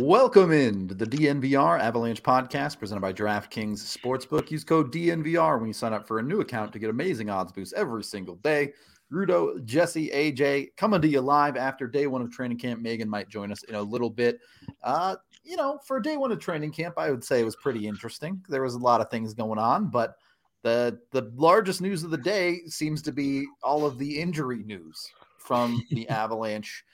Welcome in to the DNVR Avalanche podcast presented by DraftKings Sportsbook. Use code DNVR when you sign up for a new account to get amazing odds boosts every single day. Rudo, Jesse, AJ coming to you live after day one of training camp. Megan might join us in a little bit. Uh, you know, for day one of training camp, I would say it was pretty interesting. There was a lot of things going on, but the the largest news of the day seems to be all of the injury news from the Avalanche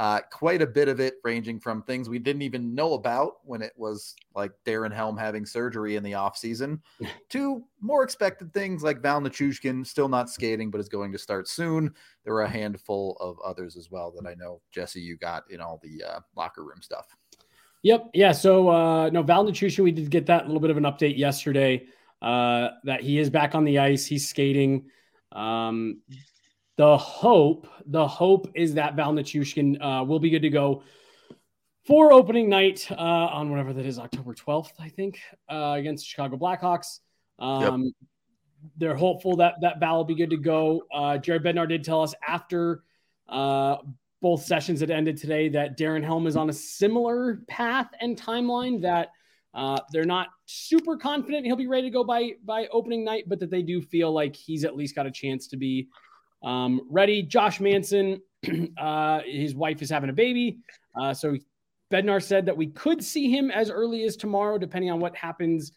uh, quite a bit of it ranging from things we didn't even know about when it was like Darren Helm having surgery in the offseason to more expected things like Val Nichushkin still not skating, but is going to start soon. There were a handful of others as well that I know, Jesse, you got in all the uh, locker room stuff. Yep. Yeah. So, uh, no, Val Nichushkin, we did get that a little bit of an update yesterday uh, that he is back on the ice. He's skating. Um, the hope, the hope is that Val Nichushkin uh, will be good to go for opening night uh, on whatever that is, October 12th, I think, uh, against Chicago Blackhawks. Um, yep. They're hopeful that that Val will be good to go. Uh, Jared Bednar did tell us after uh, both sessions had ended today that Darren Helm is on a similar path and timeline that uh, they're not super confident he'll be ready to go by by opening night, but that they do feel like he's at least got a chance to be um, ready. Josh Manson, uh, his wife is having a baby. Uh, so Bednar said that we could see him as early as tomorrow, depending on what happens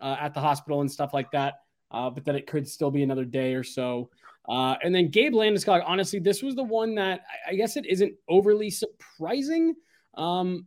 uh, at the hospital and stuff like that. Uh, but that it could still be another day or so. Uh, and then Gabe Landeskog, honestly, this was the one that I guess it isn't overly surprising. Um,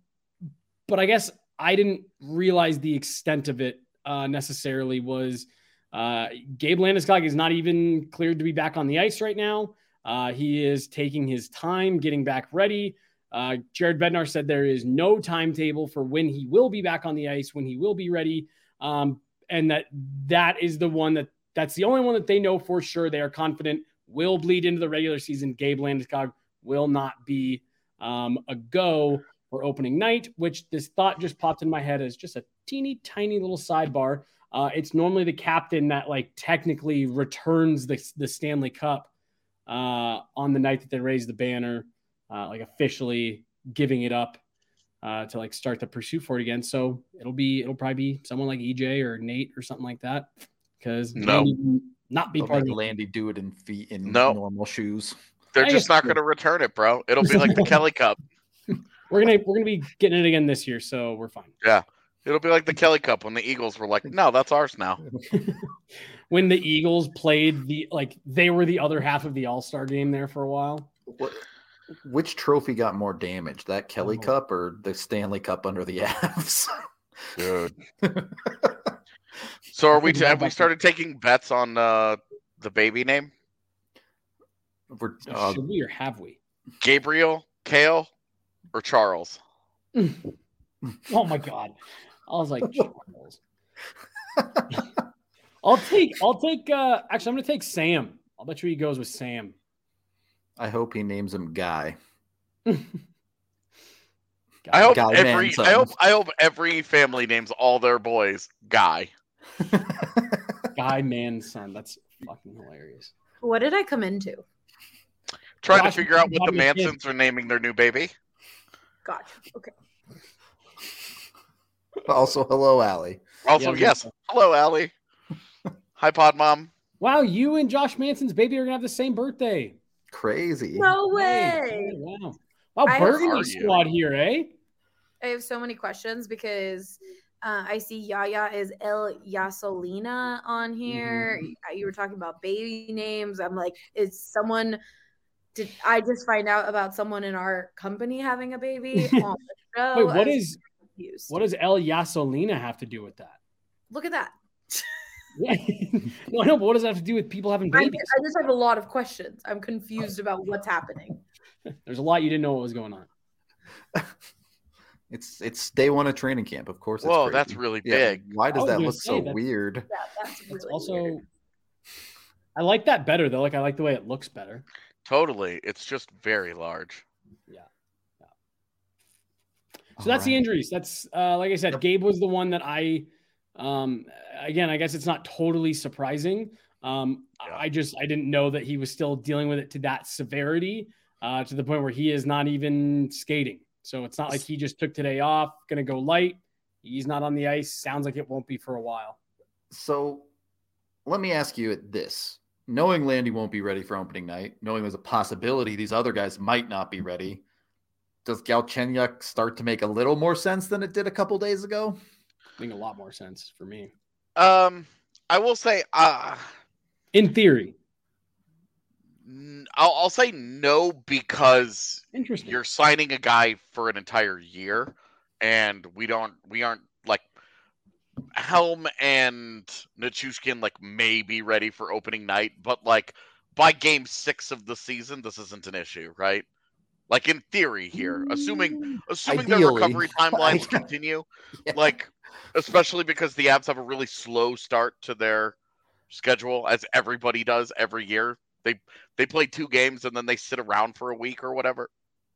but I guess I didn't realize the extent of it uh, necessarily was uh, Gabe Landeskog is not even cleared to be back on the ice right now. Uh, he is taking his time getting back ready. Uh, Jared Bednar said there is no timetable for when he will be back on the ice, when he will be ready, um, and that that is the one that that's the only one that they know for sure. They are confident will bleed into the regular season. Gabe Landeskog will not be um, a go for opening night, which this thought just popped in my head as just a teeny tiny little sidebar. Uh, it's normally the captain that like technically returns the, the Stanley Cup uh, on the night that they raise the banner, uh, like officially giving it up uh, to like start the pursuit for it again. So it'll be it'll probably be someone like EJ or Nate or something like that because no. not be part of Landy do it in feet in no. normal shoes. They're I just not going to return it, bro. It'll be like the Kelly Cup. We're gonna we're gonna be getting it again this year, so we're fine. Yeah. It'll be like the Kelly Cup when the Eagles were like, "No, that's ours now." when the Eagles played the like they were the other half of the All Star game there for a while. What, which trophy got more damage, that Kelly oh. Cup or the Stanley Cup under the Avs? Good. so are we? T- have we started taking bets on uh, the baby name? We're, uh, Should we or have we? Gabriel, Cale, or Charles? oh my god! I was like, I'll take, I'll take. uh Actually, I'm gonna take Sam. I'll bet you he goes with Sam. I hope he names him Guy. I hope Guy every I hope I hope every family names all their boys Guy. Guy Manson. That's fucking hilarious. What did I come into? Trying Gosh, to figure out what the Mansons are naming their new baby. Gotcha. Okay. Also, hello, Allie. Also, yeah, yes, hello, Allie. Hi, Pod Mom. Wow, you and Josh Manson's baby are gonna have the same birthday. Crazy. No way. wow. Wow, Burgundy squad here, eh? I have so many questions because uh, I see Yaya is El Yasolina on here. Mm-hmm. You were talking about baby names. I'm like, is someone? Did I just find out about someone in our company having a baby on the show? Wait, what is confused. What does El Yasolina have to do with that? Look at that. no, no, but what does that have to do with people having babies? I, I just have a lot of questions. I'm confused about what's happening. There's a lot you didn't know what was going on. It's it's day one of training camp, of course. Whoa, that's really yeah. big. Why does that look so weird? Yeah, that's really also. Weird. I like that better though. Like I like the way it looks better. Totally, it's just very large. So that's right. the injuries. That's uh, like I said, Gabe was the one that I. Um, again, I guess it's not totally surprising. Um, yeah. I just I didn't know that he was still dealing with it to that severity, uh, to the point where he is not even skating. So it's not like he just took today off, going to go light. He's not on the ice. Sounds like it won't be for a while. So let me ask you at this. Knowing Landy won't be ready for opening night, knowing there's a possibility these other guys might not be ready, does Galchenyuk start to make a little more sense than it did a couple days ago? I think a lot more sense for me. Um, I will say, uh, in theory, I'll, I'll say no because you're signing a guy for an entire year, and we don't we aren't like Helm and Nichushkin like may be ready for opening night, but like by game six of the season, this isn't an issue, right? Like in theory here, assuming mm, assuming Ideally. the recovery timelines continue, yeah. like especially because the Avs have a really slow start to their schedule, as everybody does every year. They they play two games and then they sit around for a week or whatever.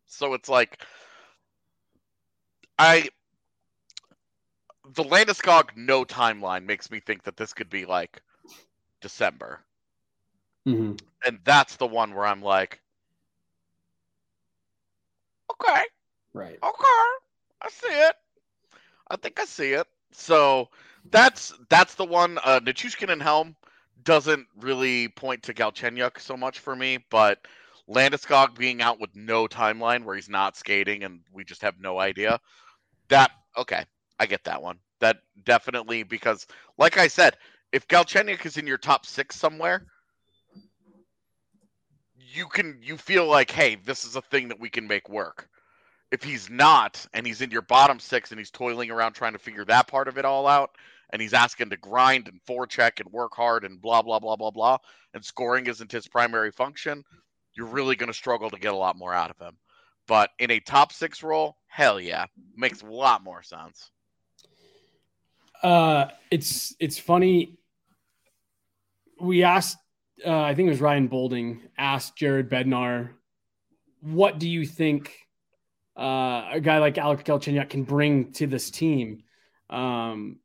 So it's like I the Landeskog no timeline makes me think that this could be like December. Mm-hmm. And that's the one where I'm like, okay. Right. Okay. I see it. I think I see it. So that's that's the one. Uh Nichushkin and Helm doesn't really point to Galchenyuk so much for me, but Landeskog being out with no timeline where he's not skating and we just have no idea. That okay, I get that one. That definitely because like I said, if Galchenyuk is in your top six somewhere, you can you feel like, hey, this is a thing that we can make work. If he's not, and he's in your bottom six and he's toiling around trying to figure that part of it all out, and he's asking to grind and forecheck and work hard and blah blah blah blah blah and scoring isn't his primary function you're really going to struggle to get a lot more out of him but in a top six role hell yeah makes a lot more sense uh it's it's funny we asked uh, i think it was ryan boulding asked jared bednar what do you think uh, a guy like alex galchenyuk can bring to this team um,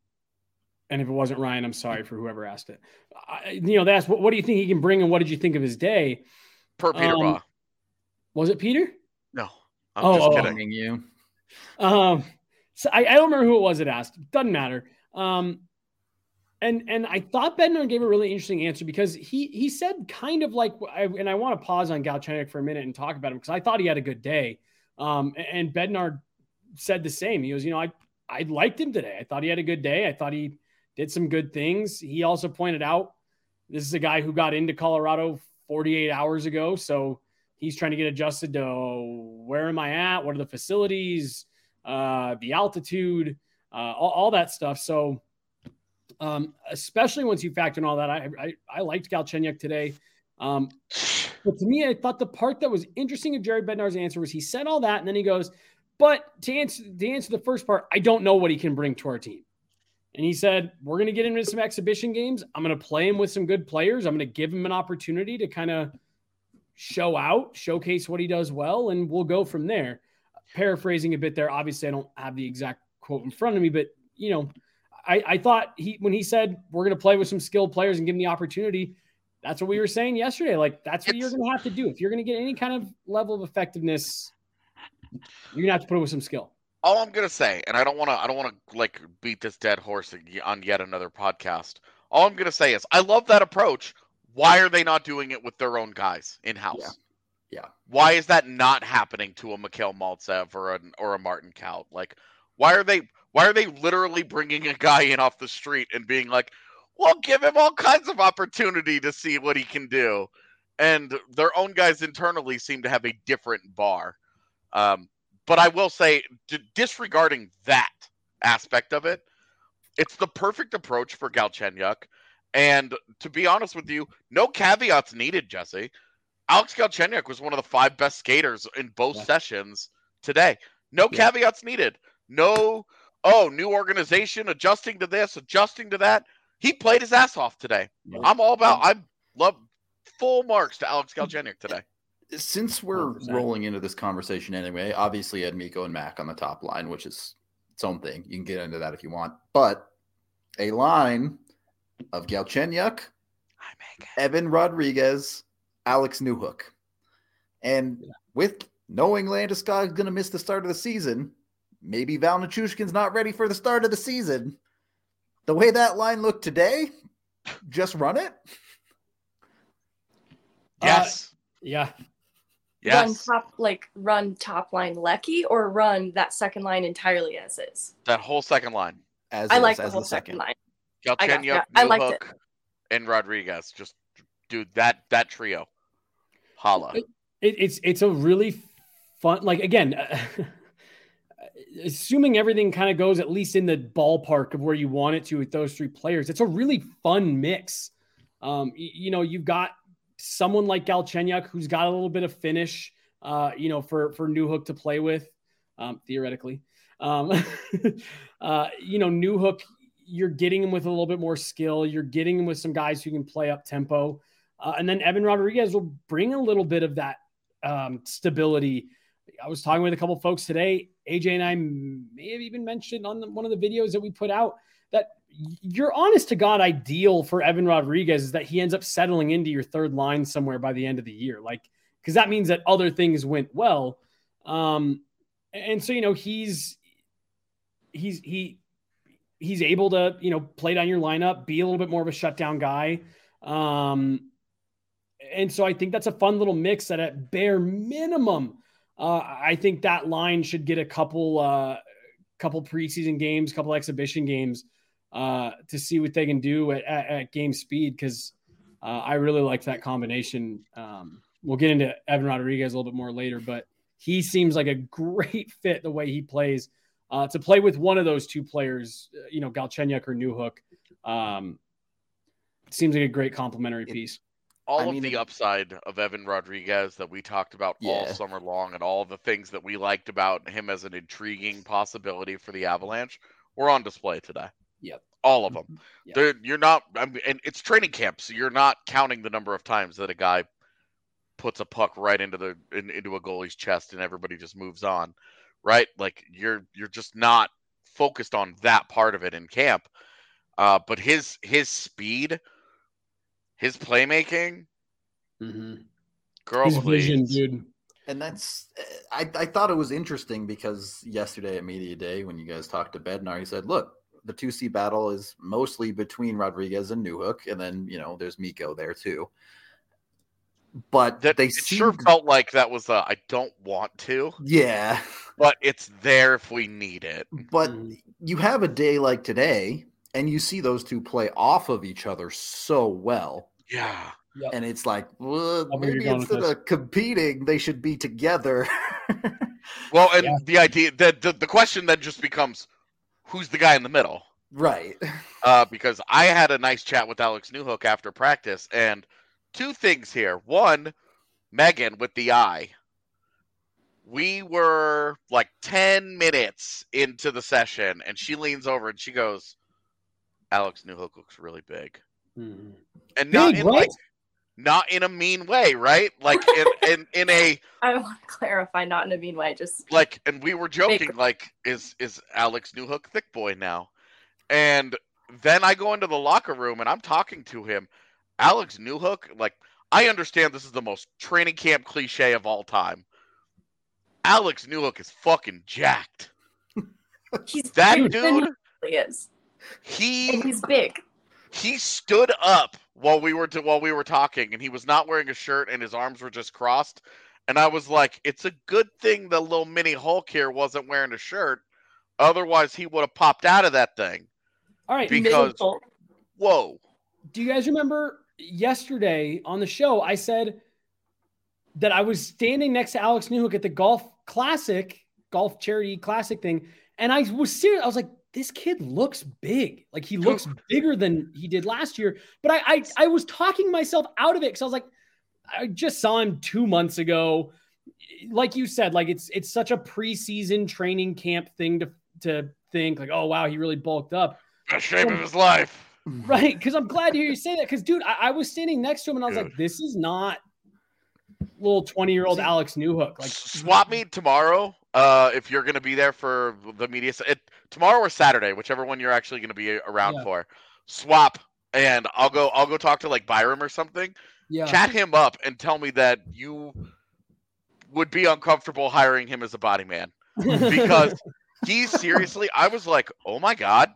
and if it wasn't Ryan, I'm sorry for whoever asked it. I, you know, they asked, what, what, do you think he can bring and what did you think of his day? Per Peter um, Baugh. Was it Peter? No. I'm oh, just oh. kidding you. Um, so I, I, don't remember who it was that asked. Doesn't matter. Um, and and I thought Bednar gave a really interesting answer because he he said kind of like, and I want to pause on Galchenyuk for a minute and talk about him because I thought he had a good day. Um, and Bednar said the same. He goes, you know, I I liked him today. I thought he had a good day. I thought he did some good things. He also pointed out this is a guy who got into Colorado 48 hours ago. So he's trying to get adjusted to where am I at? What are the facilities? Uh, the altitude, uh, all, all, that stuff. So, um, especially once you factor in all that, I, I, I liked Galchenyuk today. Um, but to me, I thought the part that was interesting of Jared Bednar's answer was he said all that, and then he goes, "But to answer to answer the first part, I don't know what he can bring to our team." And he said, We're going to get him into some exhibition games. I'm going to play him with some good players. I'm going to give him an opportunity to kind of show out, showcase what he does well, and we'll go from there. Paraphrasing a bit there. Obviously, I don't have the exact quote in front of me, but you know, I, I thought he when he said we're going to play with some skilled players and give them the opportunity, that's what we were saying yesterday. Like that's what it's, you're going to have to do if you're going to get any kind of level of effectiveness. You're going to have to put it with some skill all I'm gonna say, and I don't want to, I don't want to like beat this dead horse on yet another podcast. All I'm gonna say is, I love that approach. Why are they not doing it with their own guys in house? Yeah. yeah. Why is that not happening to a Mikhail Maltsev or a or a Martin Kaut? Like, why are they why are they literally bringing a guy in off the street and being like, "Well, give him all kinds of opportunity to see what he can do," and their own guys internally seem to have a different bar. Um, but I will say, disregarding that aspect of it, it's the perfect approach for Galchenyuk. And to be honest with you, no caveats needed, Jesse. Alex Galchenyuk was one of the five best skaters in both yeah. sessions today. No yeah. caveats needed. No, oh, new organization, adjusting to this, adjusting to that. He played his ass off today. Yeah. I'm all about, I love full marks to Alex Galchenyuk today since we're 100%. rolling into this conversation anyway, obviously Ed Miko and Mac on the top line, which is its own thing. You can get into that if you want. But a line of Galchenyuk, Evan Rodrigues, Alex Newhook. And yeah. with knowing Landeskog is going to miss the start of the season, maybe Val Nichushkin's not ready for the start of the season. The way that line looked today, just run it. Yes. Uh, yeah. Run yes. top like run top line Lecky or run that second line entirely as is. That whole second line. As I is, like the as whole second line. I got Galchenyuk. I liked it. Newhook, and Rodrigues. Just dude, that that trio. Holla. It- it, it's it's a really fun like again assuming everything kind of goes at least in the ballpark of where you want it to with those three players it's a really fun mix. Um y- you, know you've got someone like Galchenyuk who's got a little bit of finish uh you know for for Newhook to play with um theoretically. Um uh you know Newhook you're getting him with a little bit more skill. You're getting him with some guys who can play up tempo. Uh, and then Evan Rodrigues will bring a little bit of that um, stability. I was talking with a couple folks today. AJ and I may have even mentioned on the, one of the videos that we put out that your honest to God ideal for Evan Rodrigues is that he ends up settling into your third line somewhere by the end of the year. Like, because that means that other things went well. Um, and so, you know, he's, he's, he, he's able to, you know, play down your lineup, be a little bit more of a shutdown guy. Um, and so I think that's a fun little mix that at bare minimum, uh, I think that line should get a couple, uh, couple preseason games, couple exhibition games, uh, to see what they can do at, at, at game speed. Cause, uh, I really like that combination. Um, we'll get into Evan Rodrigues a little bit more later, but he seems like a great fit the way he plays, uh, to play with one of those two players, uh, you know, Galchenyuk or Newhook. Um, seems like a great complementary piece all I of mean, the upside of Evan Rodrigues that we talked about all summer long and all the things that we liked about him as an intriguing possibility for the Avalanche were on display today. Yep. All of them. Yep. You're not, I mean, and it's training camp, so you're not counting the number of times that a guy puts a puck right into the in, into a goalie's chest and everybody just moves on, right? Like you're you're just not focused on that part of it in camp. Uh, but his his speed, his playmaking, Mm-hmm. girl, His vision, please. dude. And that's I, I thought it was interesting because yesterday at media day when you guys talked to Bednar, he said, "Look, the two C battle is mostly between Rodrigues and Newhook, and then you know there's Miko there too." But That they it sure felt like that was a I don't want to, yeah. but it's there if we need it. But Mhm. you have a day like today, and you see those two play off of each other so well. Yeah. And it's like, well, maybe instead of competing, they should be together. Well, and Yeah. the idea that the, the question then just becomes who's the guy in the middle? right. Uh, because I had a nice chat with Alex Newhook after practice, and two things here. One, Megan with the eye. We were like 10 minutes into the session, and she leans over and she goes, Alex Newhook looks really big. Mhm. And not Big, in what? like not in a mean way, right? Like in, in in a I want to clarify, not in a mean way, just like and we were joking Big. like is is Alex Newhook thick boy now? And then I go into the locker room and I'm talking to him. Alex Newhook, like I understand this is the most training camp cliche of all time. Alex Newhook is fucking jacked. he's That dude, he really is, he and he's big. he stood up while we were to, while we were talking and he was not wearing a shirt and his arms were just crossed and i was like it's a good thing the little mini hulk here wasn't wearing a shirt otherwise he would have popped out of that thing All right. Because- whoa do you guys remember yesterday on the show? I said that I was standing next to Alex Newhook at the golf classic, golf charity classic thing, and I was serious. I was like, this kid looks big. Like he looks bigger than he did last year. But I I, I was talking myself out of it because I was like, I just saw him two months ago. Like you said, like it's it's such a preseason training camp thing to to think like, oh wow, he really bulked up. the shape of his life Right. Because I'm glad to hear you say that. Because, dude, I, I was standing next to him and I was like, this is not little 20 year old Alex Newhook. Like, swap me tomorrow uh if you're gonna be there for the media it, tomorrow or saturday whichever one you're actually gonna be around Yeah. for swap and i'll go i'll go talk to like byram or something yeah. chat him up and tell me that you would be uncomfortable hiring him as a body man because he seriously, I was like, oh my god,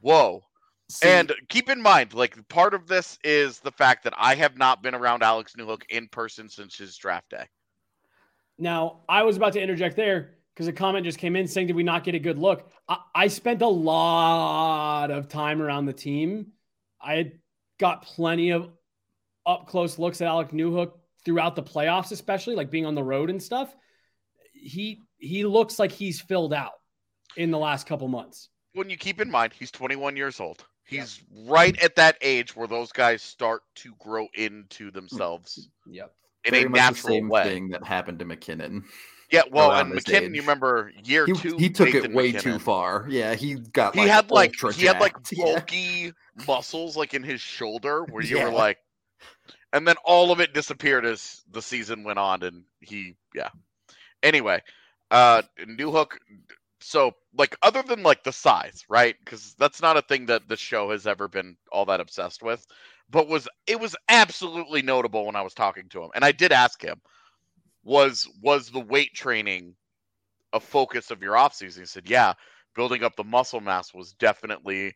whoa. See, And keep in mind, like part of this is the fact that I have not been around Alex Newhook in person since his draft day. Now, I was about to interject there because a comment just came in saying, Did we not get a good look? I, I spent a lot of time around the team. I got plenty of up close looks at Alec Newhook throughout the playoffs, especially like being on the road and stuff. He he looks like he's filled out in the last couple months. When you keep in mind, he's 21 years old. He's right at that age where those guys start to grow into themselves Yep. in very a much the natural same way. thing that happened to MacKinnon. Yeah, well, and MacKinnon, you remember year He, two, he took Nathan it way MacKinnon. too far. Yeah, he got. He like, had like he had like jacked. Yeah. bulky muscles like in his shoulder where you Yeah. were like, and then all of it disappeared as the season went on, and he yeah. Anyway, uh, Newhook. So like other than like the size, right? Because that's not a thing that the show has ever been all that obsessed with, but was it was absolutely notable when I was talking to him, and I did ask him, was was the weight training a focus of your offseason? He said, yeah, building up the muscle mass was definitely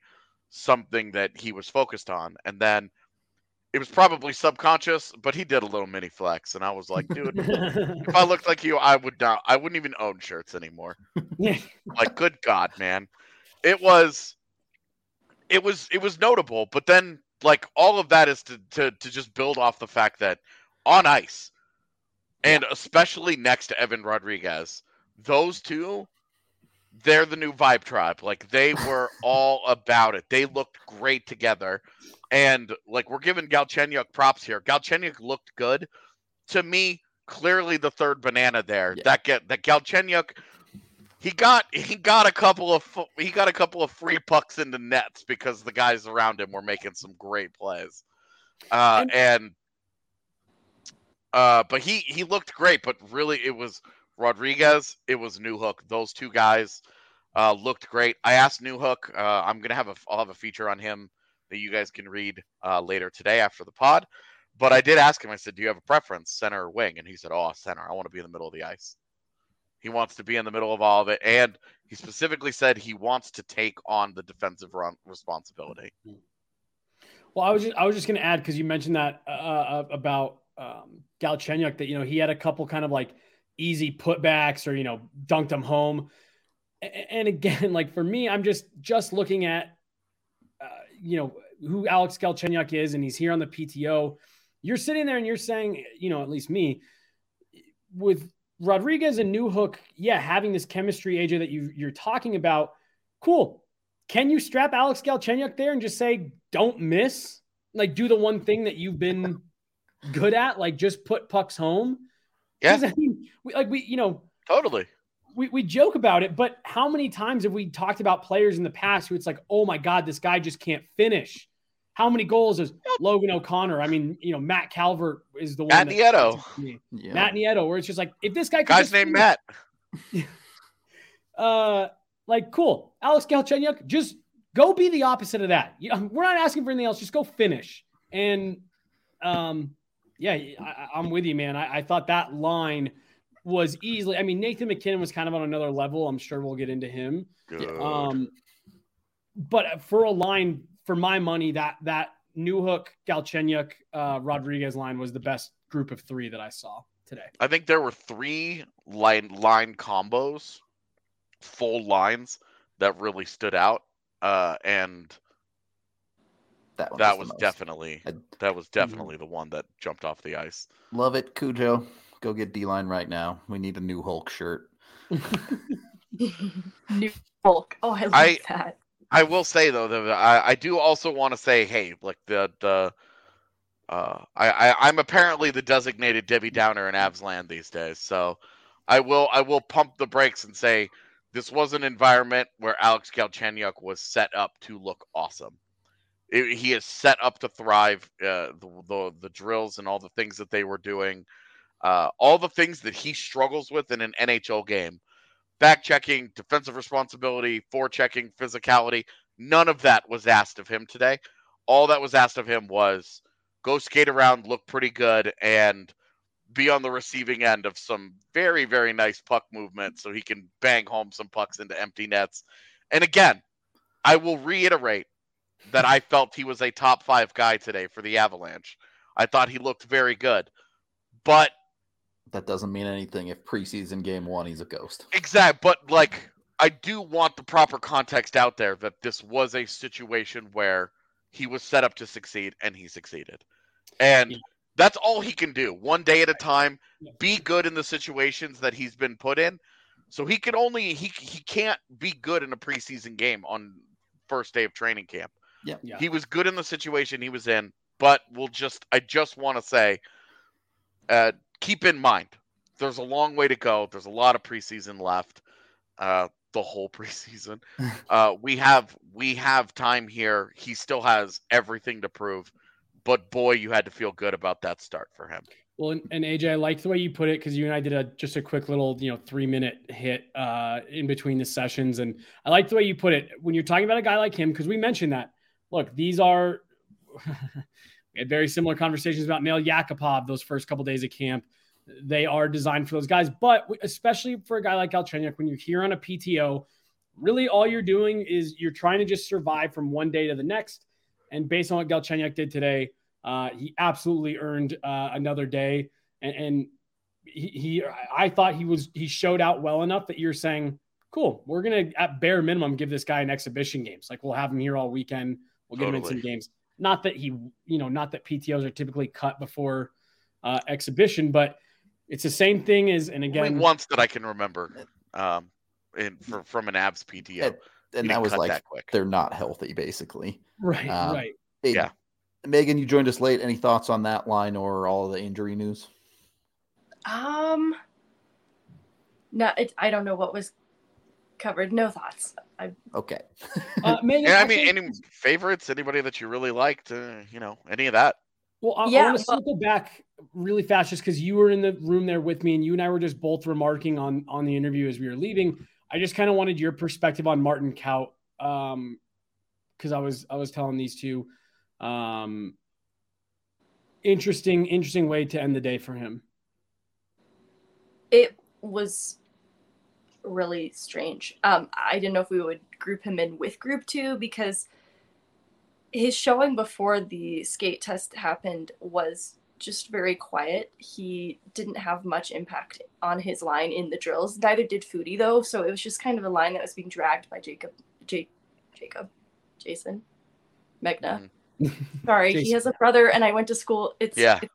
something that he was focused on. And then it was probably subconscious, but he did a little mini flex, and I was like, dude, if I looked like you, I would not. I wouldn't even own shirts anymore. yeah. Like, good God, man, it was, it was, it was notable. But then, like, all of that is to to to just build off the fact that on ice, and especially next to Evan Rodrigues, those two. They're the new vibe tribe. Like they were all about it. They looked great together. And like we're giving Galchenyuk props here. Galchenyuk looked good. To me, clearly the third banana there. Yeah. That get that Galchenyuk he got he got a couple of he got a couple of free pucks into nets because the guys around him were making some great plays. Uh And- and uh but he he looked great, but really it was Rodrigues, it was Newhook. Those two guys uh looked great. I asked Newhook, uh I'm to have a I'll have a feature on him that you guys can read uh later today after the pod. But I did ask him I said, "Do you have a preference, center or wing?" And he said, "Oh, center. I want to be in the middle of the ice." He wants to be in the middle of all of it and he specifically said he wants to take on the defensive run responsibility. Well, I was just I was just going to add because you mentioned that uh, uh, about um, Galchenyuk that you know he had a couple kind of like easy putbacks or you know dunked them home, and again like for me I'm just just looking at uh, you know who Alex Galchenyuk is and he's here on the PTO. You're sitting there and you're saying you know at least me with Rodrigues and Newhook, yeah, having this chemistry, AJ, that you you're talking about, cool. Can you strap Alex Galchenyuk there and just say, don't miss? Like, do the one thing that you've been good at, like just put pucks home. Yeah, 'Cause, I mean, we, like we, you know, totally. we, we joke about it, but how many times have we talked about players in the past who it's like, oh my God, this guy just can't finish? How many goals is Logan O'Connor? I mean, you know, Matt Calvert is the one. Matt that- Nieto. Yeah. Matt Nieto, where it's just like, if this guy could Guy's just named finish- Matt. uh, like cool. Alex Galchenyuk, just go be the opposite of that. You know, we're not asking for anything else. Just go finish. And um, yeah, I, I'm with you, man. I, I thought that line was easily. I mean, Nathan MacKinnon was kind of on another level. I'm sure we'll get into him. Good. Um, but for a line, for my money, that that Newhook, Galchenyuk, uh, Rodrigues line was the best group of three that I saw today. I think there were three line line combos, full lines that really stood out, uh, and That, one that the was definitely I that was definitely the one that jumped off the ice. love it, Cujo. Go get D line right now. We need a new Hulk shirt. New Hulk. Oh, I love I- that. I will say though that I, I do also want to say, hey, like the the uh, I, I I'm apparently the designated Debbie Downer in Avs land these days, so I will I will pump the brakes and say this was an environment where Alex Galchenyuk was set up to look awesome. It- he is set up to thrive. Uh, the, the the drills and all the things that they were doing, uh, all the things that he struggles with in an NHL game back checking, defensive responsibility, forechecking, physicality. None of that was asked of him today. All that was asked of him was go skate around, look pretty good, and be on the receiving end of some very, very nice puck movement so he can bang home some pucks into empty nets. And again, I will reiterate that I felt he was a top five guy today for the Avalanche. I thought he looked very good. But that doesn't mean anything if preseason game one he's a ghost. Exact, but like I do want the proper context out there that this was a situation where he was set up to succeed and he succeeded. And yeah. that's all he can do. One day at a time, be good in the situations that he's been put in. So he can only he he can't be good in a preseason game on first day of training camp. Yeah. yeah. He was good in the situation he was in, but we'll just I just want to say uh keep in mind there's a long way to go. There's a lot of preseason left. Uh the whole preseason. uh, we have we have time here. He still has everything to prove, but boy, you had to feel good about that start for him. Well, and, and AJ, I like the way you put it because you and I did a just a quick little you know three minute hit uh, in between the sessions, and I like the way you put it when you're talking about a guy like him because we mentioned that. Look, these are we had very similar conversations about Nail Yakupov those first couple days of camp they are designed for those guys. But especially for a guy like Galchenyuk, when you're here on a PTO, really all you're doing is you're trying to just survive from one day to the next. And based on what Galchenyuk did today, uh, he absolutely earned uh, another day. And, and he, he, I thought he was, he showed out well enough that you're saying, cool, we're to at bare minimum give this guy an exhibition games. Like we'll have him here all weekend. We'll totally. get him in some games. Not that he, you know, not that PTOs are typically cut before uh, exhibition, but it's the same thing as, and again, Only once that I can remember, um, in for, from an Avs PTO, and, and that was like that they're not healthy, basically. Right, um, right. Hey, yeah. Megan, you joined us late. Any thoughts on that line or all the injury news? Um, no, it, I don't know what was covered. No thoughts. I... Okay. uh, Megan, yeah, I mean, any favorites? Anybody that you really liked? Uh, you know, any of that? Well, I, yeah, I want to circle back really fast just because you were in the room there with me and you and I were just both remarking on on the interview as we were leaving. I just kind of wanted your perspective on Martin Kaut um because I was I was telling these two um interesting interesting way to end the day for him. It was really strange. Um I didn't know if we would group him in with group 2 because his showing before the skate test happened was just very quiet. He didn't have much impact on his line in the drills. Neither did Foodie though, so it was just kind of a line that was being dragged by Jacob, Jake, Jacob, Jayson, Megna. Mm. Sorry, Jayson. he has a brother, and I went to school. It's yeah. It's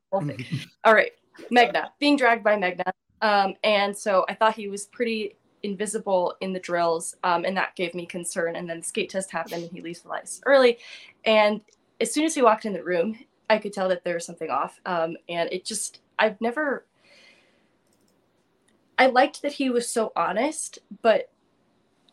All right, Megna being dragged by Megna, um, and so I thought he was pretty invisible in the drills, um, and that gave me concern. And then the skate test happened, and he leaves the ice early. And as soon as he walked in the room, I could tell that there was something off. Um, and it just, I've never, I liked that he was so honest, but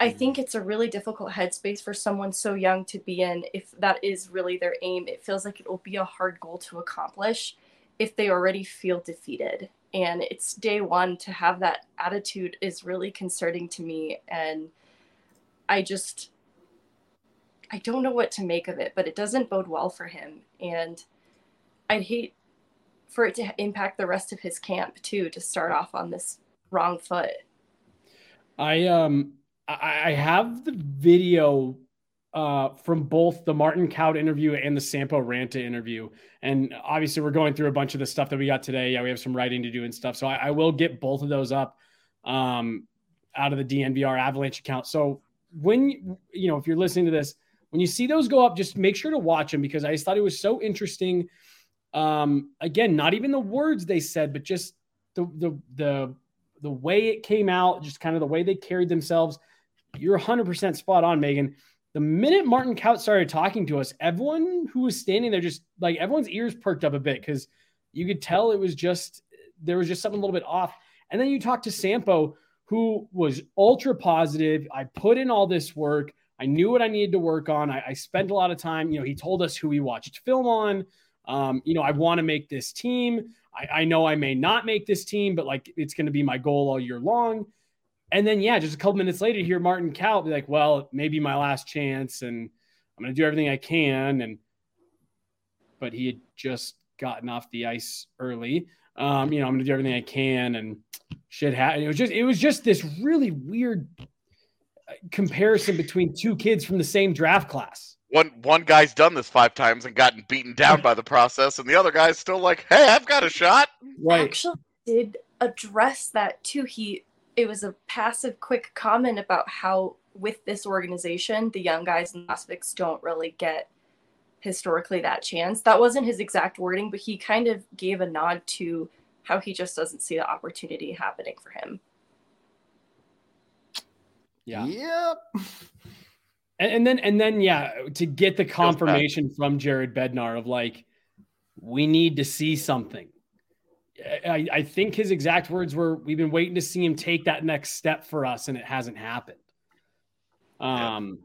I mm-hmm. think it's a really difficult headspace for someone so young to be in. If that is really their aim, it feels like it will be a hard goal to accomplish if they already feel defeated and it's day one to have that attitude is really concerning to me and i just i don't know what to make of it but it doesn't bode well for him and i'd hate for it to impact the rest of his camp too to start off on this wrong foot. I um i, have the video uh, from both the Martin Kaut interview and the Sampo Ranta interview. And obviously, we're going through a bunch of the stuff that we got today. Yeah, we have some writing to do and stuff. So I, I will get both of those up um, out of the DNVR Avalanche account. So when you know, if you're listening to this, when you see those go up, just make sure to watch them because I just thought it was so interesting. Um, again, not even the words they said, but just the the the the way it came out, just kind of the way they carried themselves. You're 100% spot on, Megan the minute Martin Kaut started talking to us, everyone who was standing there just like everyone's ears perked up a bit because you could tell it was just there was just something a little bit off. And then you talk to Sampo, who was ultra positive. I put in all this work. I knew what I needed to work on. I, I spent a lot of time. You know, he told us who he watched film on. Um, you know, I want to make this team. I, I know I may not make this team, but like it's going to be my goal all year long. And then, yeah, just a couple minutes later, hear Martin Kaut be like, well, maybe my last chance and I'm going to do everything I can. And, but he had just gotten off the ice early. Um, you know, I'm gonna do everything I can, and shit happened. It was just, it was just this really weird uh, comparison between two kids from the same draft class. One one guy's done this five times and gotten beaten down by the process, and the other guy's still like, "Hey, I've got a shot." Right. Actually, did address that too. He it was a passive, quick comment about how with this organization, the young guys and prospects don't really get historically that chance. That wasn't his exact wording, but he kind of gave a nod to how he just doesn't see the opportunity happening for him. Yeah. Yep. And, and then and then yeah, to get the confirmation from Jared Bednar of like, we need to see something. I, I think his exact words were, "We've been waiting to see him take that next step for us, and it hasn't happened." Um,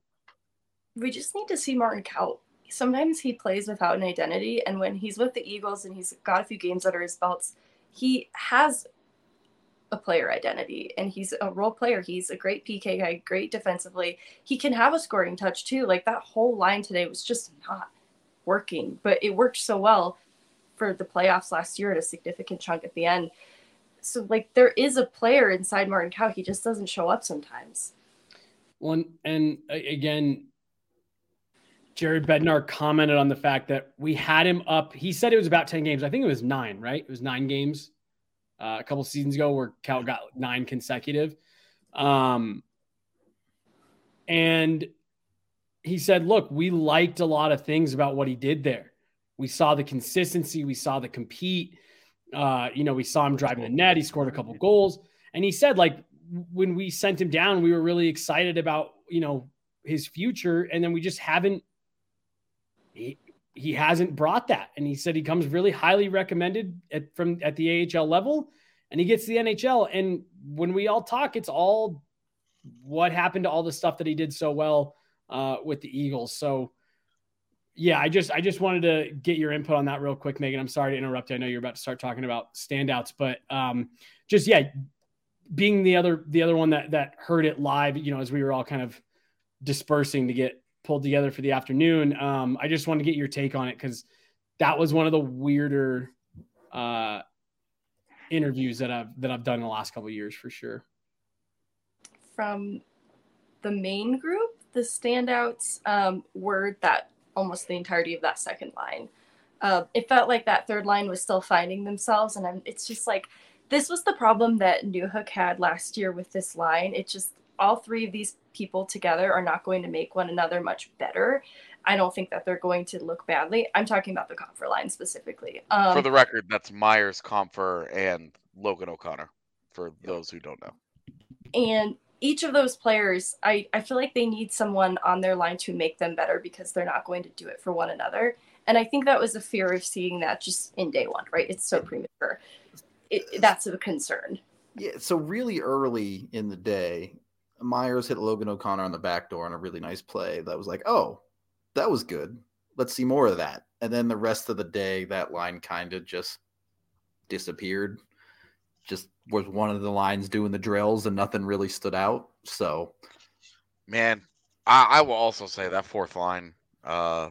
We just need to see Martin Kaut. Sometimes he plays without an identity, and when he's with the Eagles and he's got a few games under his belts, he has a player identity and he's a role player. He's a great PK guy, great defensively. He can have a scoring touch too. Like that whole line today was just not working, but it worked so well for the playoffs last year at a significant chunk at the end. So like there is a player inside Martin Kaut. He just doesn't show up sometimes. One and again, Jared Bednar commented on the fact that we had him up. He said it was about 10 games. I think it was nine, right? It was nine games uh, a couple seasons ago where Kaut got nine consecutive. Um, and he said, look, we liked a lot of things about what he did there. We saw the consistency, we saw the compete. Uh, you know, we saw him driving the net. He scored a couple goals. And he said, like, when we sent him down, we were really excited about, you know, his future. And then we just haven't, he, he hasn't brought that. And he said he comes really highly recommended at, from at the AHL level and he gets the NHL. And when we all talk, it's all what happened to all the stuff that he did so well uh, with the Eagles. So, yeah, I just I just wanted to get your input on that real quick, Megan. I'm sorry to interrupt. you. I know you're about to start talking about standouts, but um, just yeah, being the other the other one that that heard it live, you know, as we were all kind of dispersing to get pulled together for the afternoon. Um, I just wanted to get your take on it because that was one of the weirder uh, interviews that I've that I've done in the last couple years for sure. From the main group, the standouts um, were that almost the entirety of that second line. Uh, it felt like that third line was still finding themselves, and I'm, it's just like this was the problem that Newhook had last year with this line. It just all three of these people together are not going to make one another much better. I don't think that they're going to look badly. I'm talking about the Compher line specifically. Um, For the record, that's Meyers, Compher, and Logan O'Connor. For those who don't know, and each of those players, I, I feel like they need someone on their line to make them better because they're not going to do it for one another. And I think that was a fear of seeing that just in day one, right? It's so premature. It, that's a concern. Yeah. So really early in the day, Meyers hit Logan O'Connor on the back door on a really nice play. That was like, oh, that was good. Let's see more of that. And then the rest of the day, that line kind of just disappeared. Just was one of the lines doing the drills and nothing really stood out. So, man, I, I will also say that fourth line, uh,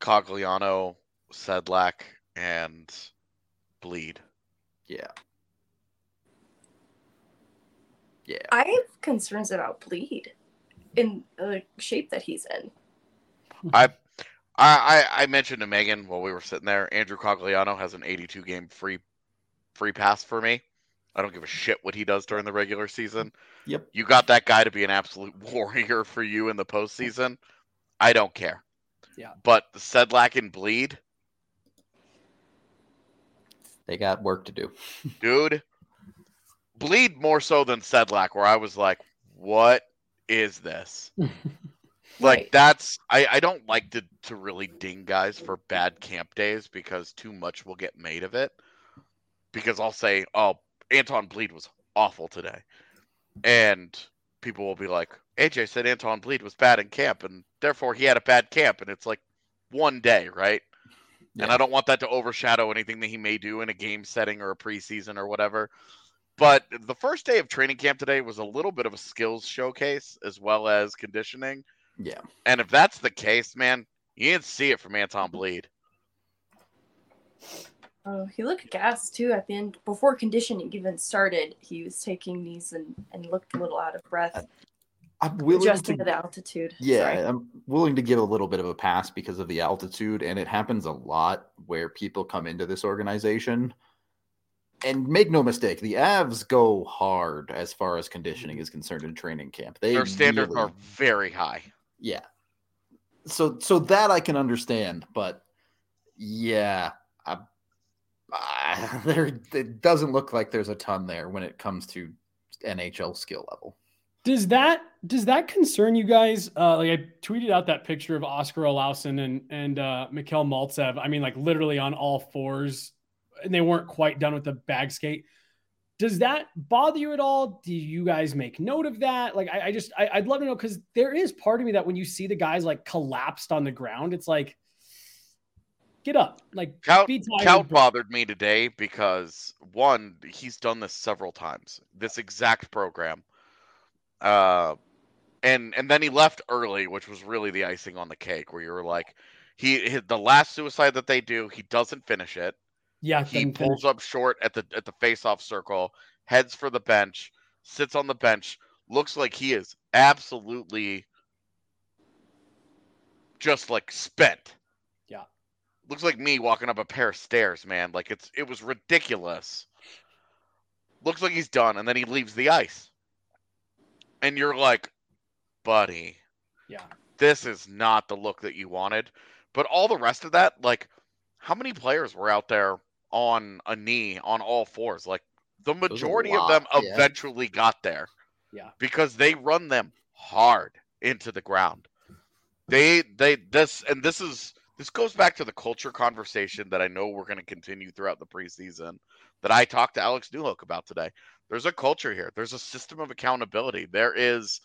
Cogliano, Sedlak, and Blidh. yeah. Yeah. I have concerns about Blidh in the shape that he's in. I, I I mentioned to Megan while we were sitting there, Andrew Cogliano has an 82 game free free pass for me. I don't give a shit what he does during the regular season. Yep. You got that guy to be an absolute warrior for you in the postseason. I don't care. Yeah. But the Sedlak and Blidh, They got work to do. dude, Blidh more so than Sedlak, where I was like, what is this? Like Right. that's I, I don't like to to really ding guys for bad camp days because too much will get made of it. Because I'll say, oh, Anton Blidh was awful today, and people will be like, AJ said Anton Blidh was bad in camp, and therefore he had a bad camp, and it's like one day, right? And I don't want that to overshadow anything that he may do in a game setting or a preseason or whatever. But the first day of training camp today was a little bit of a skills showcase as well as conditioning. Yeah. And if that's the case, man, you didn't see it from Anton Blidh. Oh, he looked gassed too at the end. Before conditioning even started, he was taking these and, and looked a little out of breath, I'm willing adjusting to to the altitude. Yeah, Sorry. I'm willing to give a little bit of a pass because of the altitude, and it happens a lot where people come into this organization. And make no mistake, the Avs go hard as far as conditioning is concerned in training camp. They Their standards really- are very high. yeah. So so that I can understand, but yeah, I, there it doesn't look like there's a ton there when it comes to NHL skill level. Does that does that concern you guys? Uh, like I tweeted out that picture of Oskar Olausson and and uh, Mikhail Maltsev. I mean, like literally on all fours, and they weren't quite done with the bag skate. Does that bother you at all? Do you guys make note of that? Like, I, I just I, I'd love to know because there is part of me that when you see the guys like collapsed on the ground, it's like, get up, like Kaut, be tired. Kaut bothered me today because one, he's done this several times. This exact program. Uh and and then he left early, which was really the icing on the cake where you were like he hit the last suicide that they do, he doesn't finish it. yeah, He pulls up short at the at the face-off circle, heads for the bench, sits on the bench, looks like he is absolutely just like spent. Yeah. Looks like me walking up a pair of stairs, man. Like it's it was ridiculous. Looks like he's done, and then he leaves the ice. And you're like, buddy, yeah, this is not the look that you wanted. But all the rest of that, like, how many players were out there on a knee on all fours? Like, the was a majority of them lot, yeah. eventually got there yeah. because they run them hard into the ground. They they this and this is this goes back to the culture conversation that I know we're going to continue throughout the preseason that I talked to Alex Newhook about today. There's a culture here. There's a system of accountability. There is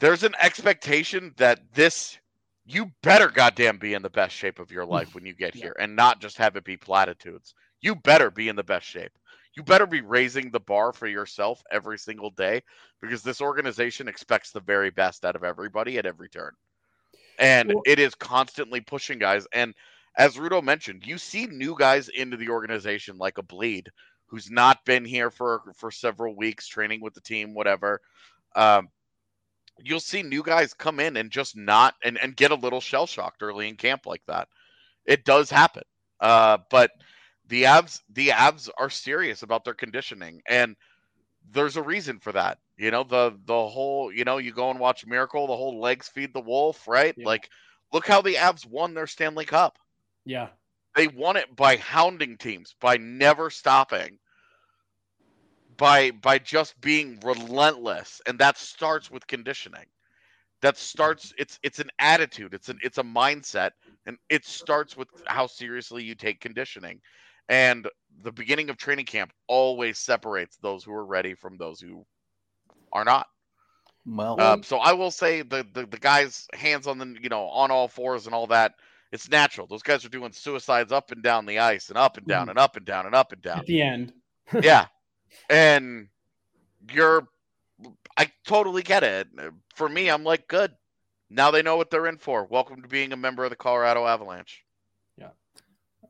there's an expectation that this you better goddamn be in the best shape of your life when you get Yeah. here and not just have it be platitudes. You better be in the best shape. You better be raising the bar for yourself every single day because this organization expects the very best out of everybody at every turn. And it is constantly pushing guys. And as Rudo mentioned, you see new guys into the organization like a Blidh who's not been here for for several weeks training with the team, whatever. Um, you'll see new guys come in and just not and, and get a little shell shocked early in camp like that. It does happen. Uh, but the Avs the Avs are serious about their conditioning and there's a reason for that. You know, the the whole, you know, you go and watch Miracle, the whole legs feed the wolf, right? Yeah. Like look how the Avs won their Stanley Cup. Yeah. They won it by hounding teams, by never stopping, by by just being relentless, and that starts with conditioning. That starts it's it's an attitude, it's an it's a mindset, and it starts with how seriously you take conditioning. And the beginning of training camp always separates those who are ready from those who are not. Well, Um, so I will say the, the the guys hands on the you know on all fours and all that. It's natural. Those guys are doing suicides up and down the ice and up and down and up and down and up and down. At the end. yeah, and you're. I totally get it. For me, I'm like, good. Now they know what they're in for. Welcome to being a member of the Colorado Avalanche. Yeah.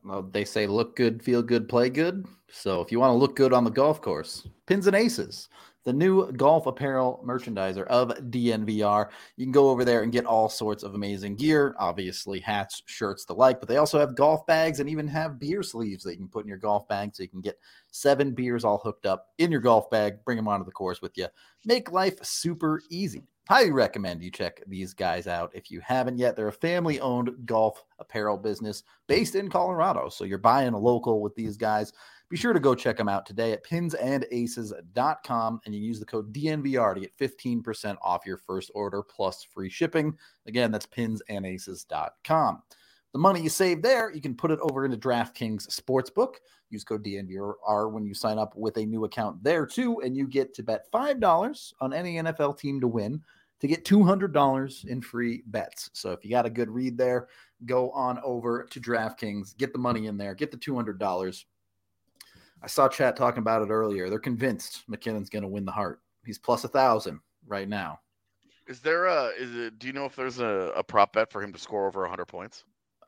Well, they say look good, feel good, play good. So if you want to look good on the golf course, Pins and Aces, the new golf apparel merchandiser of DNVR. You can go over there and get all sorts of amazing gear, obviously hats, shirts, the like, but they also have golf bags and even have beer sleeves that you can put in your golf bag so you can get seven beers all hooked up in your golf bag, bring them onto the course with you. Make life super easy. Highly recommend you check these guys out if you haven't yet. They're a family owned golf apparel business based in Colorado. So you're buying a local with these guys. Be sure to go check them out today at pinsandaces.com and you use the code DNVR to get 15% off your first order plus free shipping. Again, that's pinsandaces.com. The money you save there, you can put it over into DraftKings Sportsbook. Use code DNVR when you sign up with a new account there too, and you get to bet $5 on any NFL team to win to get $200 in free bets. So if you got a good read there, go on over to DraftKings, get the money in there, get the $200. I saw chat talking about it earlier. They're convinced MacKinnon's going to win the Hart. He's plus a thousand right now. Is there a is it? Do you know if there's a, a prop bet for him to score over 100 points?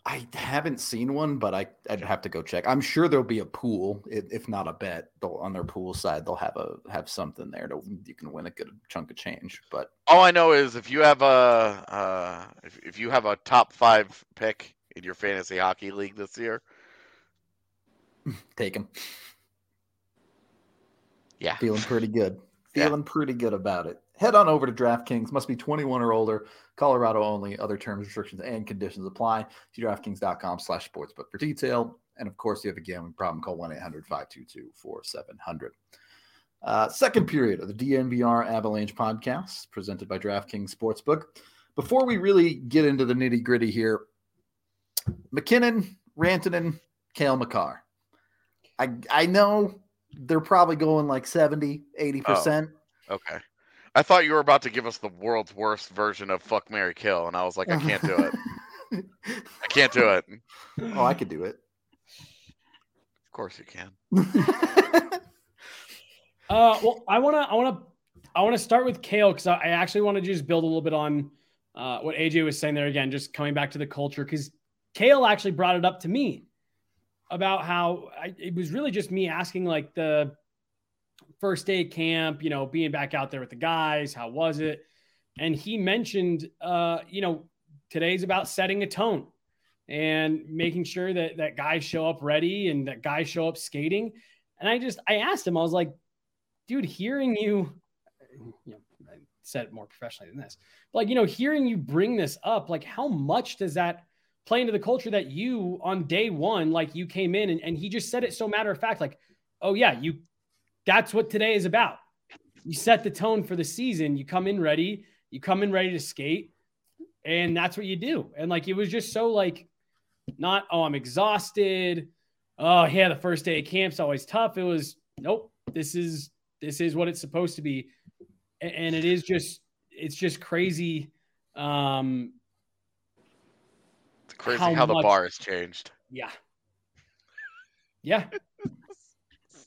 I haven't seen one, but I I'd have to go check. I'm sure there'll be a pool, if, not a bet. They'll on their pool side, they'll have a have something there to you can win a good chunk of change. But All I know is if you have a uh, if, if you have a top five pick in your fantasy hockey league this year, take them. Yeah, Feeling pretty good. Yeah. Feeling pretty good about it. Head on over to DraftKings. Must be 21 or older. Colorado only. Other terms, restrictions, and conditions apply. See DraftKings.com slash sportsbook for detail. And of course, if you have a gambling problem, call 1 800 522 4700. Uh, second period of the DNVR Avalanche podcast presented by DraftKings Sportsbook. Before we really get into the nitty gritty here, MacKinnon, Rantanen, Cale Makar. I, I know they're probably going like 70, 80%. okay. I thought you were about to give us the world's worst version of fuck Mary Kill, and I was like, I can't do it. I can't do it. Oh, I could do it. Of course you can. Uh, well, I want to, I want to, I want to start with Cale because I, I actually want to just build a little bit on uh, what AJ was saying there again, just coming back to the culture because Cale actually brought it up to me about how I, it was really just me asking like the first day camp, you know, being back out there with the guys, how was it? And he mentioned, uh, you know, today's about setting a tone and making sure that that guys show up ready and that guys show up skating. And I just I asked him, I was like, dude, hearing you, you know, I said it more professionally than this, like, you know, hearing you bring this up, like, how much does that play into the culture that you on day one, like, you came in and, and he just said it so matter of fact, like, oh, yeah, you, that's what today is about. You set the tone for the season, you come in ready, you come in ready to skate, and that's what you do. And like, it was just so like, not, oh, I'm exhausted. Oh, yeah, the first day of camp's always tough. It was, nope, this is this is what it's supposed to be A- and it is just it's just crazy um It's crazy How how, the much- bar has changed. yeah yeah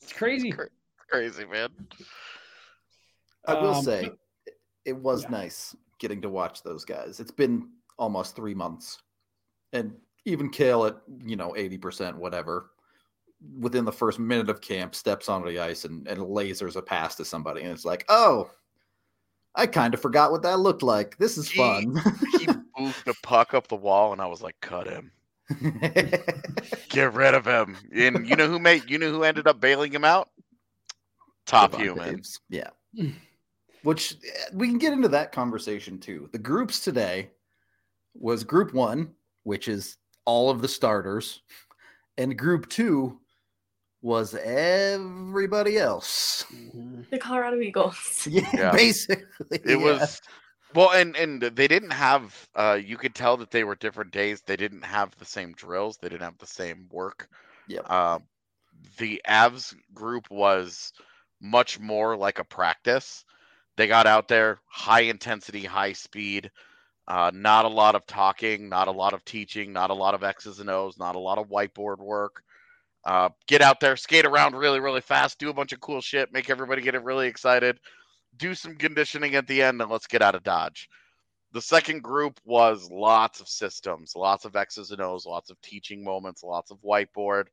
it's crazy Cra- Crazy, man. I will Um, say it was yeah. nice getting to watch those guys. It's been almost three months. And even Cale at, you know, 80%, whatever, within the first minute of camp, steps onto the ice and, and lasers a pass to somebody. And it's like, oh, I kind of forgot what that looked like. This is He- fun. He moved the puck up the wall, and I was like, cut him. Get rid of him. And you know who made you know who ended up bailing him out? Top Devon human. Toews. Yeah. Which eh, we can get into that conversation too. The groups today was group one, which is all of the starters, and group two was everybody else. The Colorado Eagles. Yeah, Yeah. basically. It yeah. was well, and and they didn't have. Uh, you could tell that they were different days. They didn't have the same drills. They didn't have the same work. Yep. Um, the Avs group was much more like a practice. They got out there, high intensity, high speed. Uh, not a lot of talking, not a lot of teaching, not a lot of X's and O's, not a lot of whiteboard work. Uh, get out there, skate around really, really fast, do a bunch of cool shit, make everybody get really excited, do some conditioning at the end, and let's get out of Dodge. The second group was lots of systems, lots of X's and O's, lots of teaching moments, lots of whiteboard,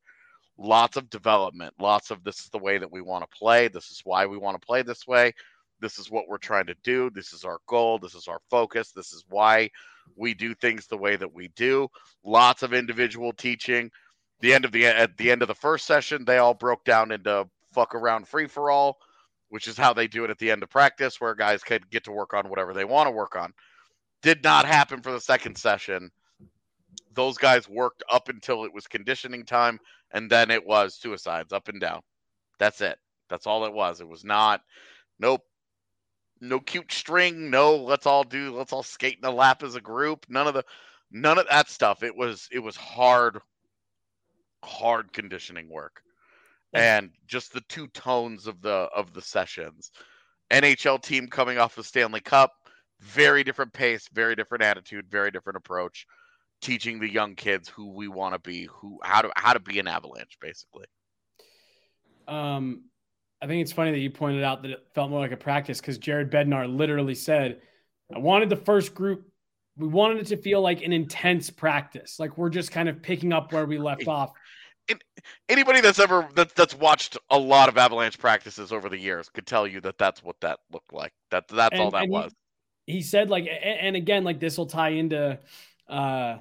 lots of development, lots of this is the way that we want to play. This is why we want to play this way. This is what we're trying to do. This is our goal. This is our focus. This is why we do things the way that we do. Lots of individual teaching. The end of the at the end of the first session, they all broke down into fuck around free for all, which is how they do it at the end of practice, where guys could get to work on whatever they want to work on. Did not happen for the second session. Those guys worked up until it was conditioning time, and then it was suicides up and down. That's it. That's all it was. It was not, nope, no cute string. No, let's all do, let's all skate in a lap as a group. None of the, none of that stuff. It was, it was hard, hard conditioning work, and just the two tones of the of the sessions. NHL team coming off the Stanley Cup, very different pace, very different attitude, very different approach. Teaching the young kids who we want to be, who how to how to be an Avalanche, basically. Um, I think it's funny that you pointed out that it felt more like a practice because Jared Bednar literally said, I wanted the first group we wanted it to feel like an intense practice, like we're just kind of picking up where we left off. Anybody that's ever that, that's watched a lot of Avalanche practices over the years could tell you that that's what that looked like. That that's And- all that and he- was. he said like and again like this will tie into uh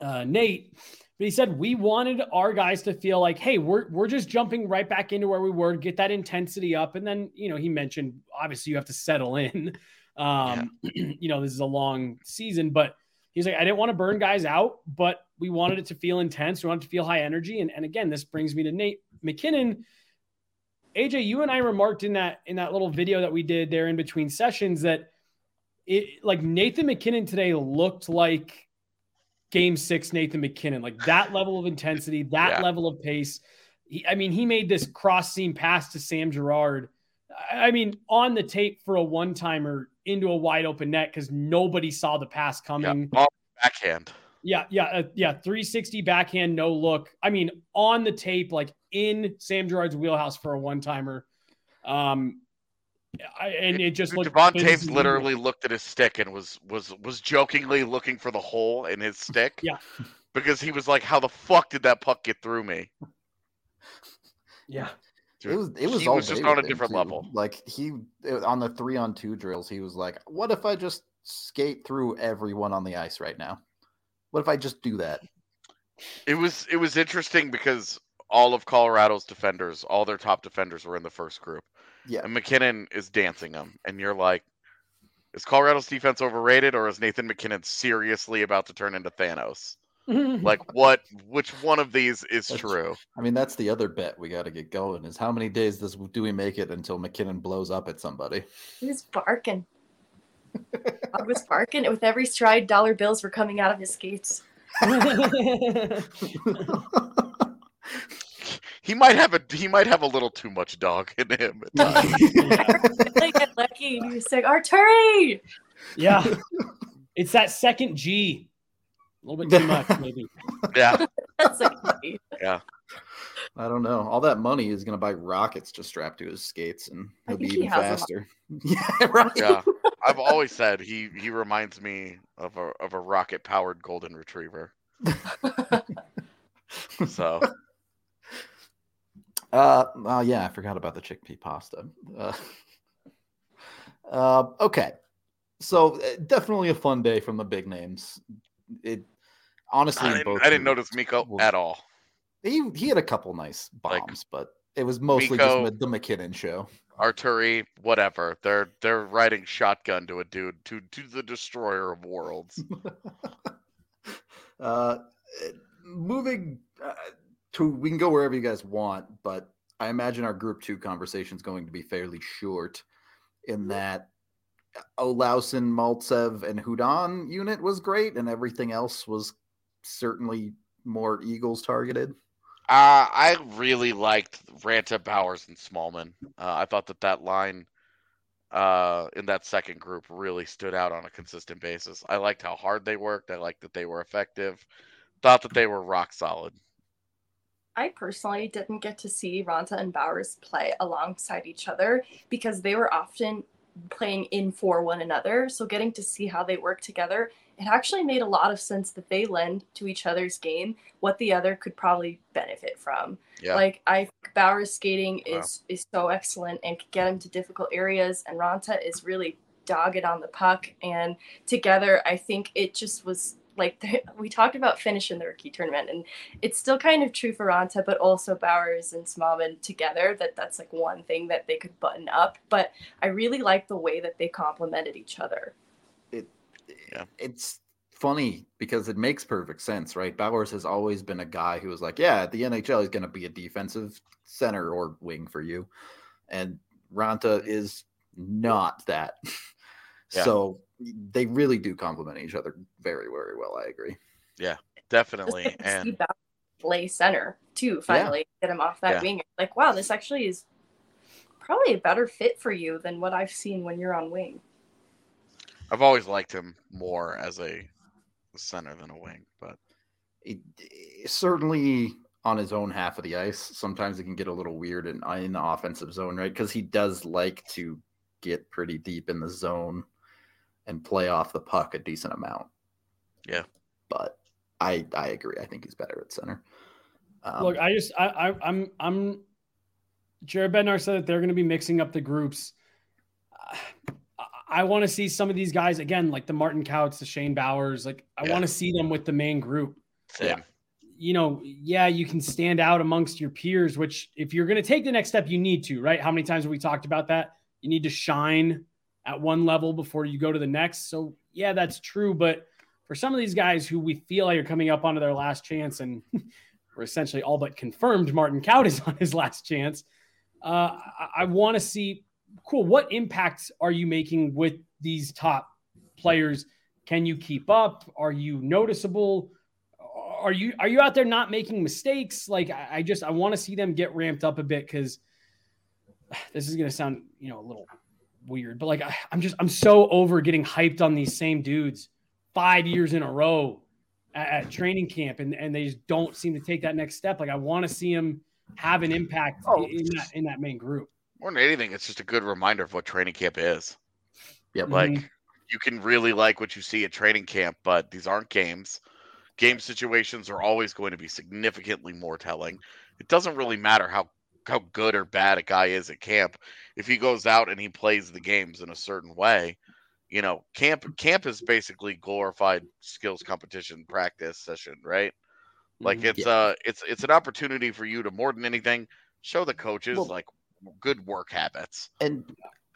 uh Nate but he said we wanted our guys to feel like hey we're we're just jumping right back into where we were get that intensity up and then you know he mentioned obviously you have to settle in um you know this is a long season but he's like I didn't want to burn guys out but we wanted it to feel intense we wanted it to feel high energy and and again this brings me to Nate MacKinnon AJ, you and I remarked in that in that little video that we did there in between sessions that it like Nathan MacKinnon today looked like game six Nathan MacKinnon, like that level of intensity, that Yeah. level of pace. He, I mean, he made this cross seam pass to Sam Girard. I I mean, on the tape for a one timer into a wide open net because nobody saw the pass coming. all backhand. Yeah, yeah, uh, yeah. 360 backhand, no look. I mean, on the tape, like in Sam Girard's wheelhouse for a one timer. Um, I, and it just looked. Devon Toews literally looked at his stick and was was was jokingly looking for the hole in his stick. Yeah. Because he was like, "How the fuck did that puck get through me?" Yeah, Dude, it was it was he was just on a different too. level. Like he on the three on two drills, he was like, "What if I just skate through everyone on the ice right now? What if I just do that?" It was it was interesting because all of Colorado's defenders, all their top defenders, were in the first group, Yeah, and MacKinnon is dancing them, and you're like, "Is Colorado's defense overrated, or is Nathan MacKinnon seriously about to turn into Thanos?" Like, what? Which one of these is That's true? I mean that's the other bet we got to get going is how many days does do we make it until MacKinnon blows up at somebody? He was barking. Dog was barking. With every stride, dollar bills were coming out of his skates. He might have a he might have a little too much dog in him. at times. Like lucky. He was like, Artturi! yeah, it's that second G. A little bit too much, maybe. yeah, That's like me. I don't know. All that money is going to buy rockets to strap to his skates, and he'll be think he even faster. yeah, right. yeah. I've always said he he reminds me of a of a rocket powered golden retriever. So Uh, oh yeah, I forgot about the chickpea pasta. Uh, uh, okay, so uh, definitely a fun day from the big names. It honestly, I didn't, I didn't notice Mikko was- at all. He he had a couple nice Like, bombs, but it was mostly Mikko- just the MacKinnon show. Artturi, whatever. They're they're riding shotgun to a dude to to the destroyer of worlds. uh, moving uh, to, we can go wherever you guys want, but I imagine our group two conversation is going to be fairly short in that Olausson, Maltsev, and Hudon unit was great, and everything else was certainly more Eagles targeted. Uh, I really liked Ranta, Bowers, and Smallman. Uh, I thought that that line uh, in that second group really stood out on a consistent basis. I liked how hard they worked. I liked that they were effective. Thought that they were rock solid. I personally didn't get to see Ranta and Bowers play alongside each other because they were often playing in for one another. So getting to see how they work together, it actually made a lot of sense that they lend to each other's game what the other could probably benefit from. Yeah. Like I think Bowers skating Wow. is is so excellent and can get him to difficult areas and Ranta is really dogged on the puck and together I think it just was like we talked about finishing the rookie tournament and it's still kind of true for Ranta but also Bowers and Smallman together. That that's like one thing that they could button up. But I really like the way that they complemented each other. Yeah. It's funny because it makes perfect sense, right? Bowers has always been a guy who was like, yeah, at the NHL, he's going to be a defensive center or wing for you. And Ranta is not that. Yeah. So they really do complement each other very, very well. I agree. Yeah, Definitely. like to see And play center too. Finally, get him off that Yeah. wing. Like wow, this actually is probably a better fit for you than what I've seen when you're on wing. I've always liked him more as a center than a wing, but It, it- certainly on his own half of the ice, sometimes it can get a little weird in, in the offensive zone, right? Because he does like to get pretty deep in the zone. and play off the puck a decent amount. Yeah. But I I agree. I think he's better at center. Um, Look, I just I, I I'm I'm Jared Bednar said that they're going to be mixing up the groups. I, I want to see some of these guys again, like the Martin Kauts, the Shane Bowers. Like I Yeah. want to see them with the main group. Yeah. You know, yeah, you can stand out amongst your peers. Which, if you're going to take the next step, you need to. Right? How many times have we talked about that? You need to shine at one level before you go to the next. So yeah, that's true. But for some of these guys who we feel like are coming up onto their last chance and we're essentially all but confirmed Martin Kaut is on his last chance. Uh, I, I want to see, cool, what impacts are you making with these top players? Can you keep up? Are you noticeable? Are you are you out there not making mistakes? Like I, I just I want to see them get ramped up a bit because this is gonna sound you know a little weird, but like I, I'm just I'm so over getting hyped on these same dudes five years in a row at, training camp, and and they just don't seem to take that next step. Like I want to see them have an impact Oh. in that in that main group. More than anything, it's just a good reminder of what training camp is. Yep. Like Mhm. you can really like what you see at training camp, but these aren't games. Game situations are always going to be significantly more telling. It doesn't really matter how how good or bad a guy is at camp. If he goes out and he plays the games in a certain way, you know, camp camp is basically glorified skills competition practice session, right? Like Mhm. it's uh it's it's an opportunity for you to more than anything show the coaches Well- like good work habits and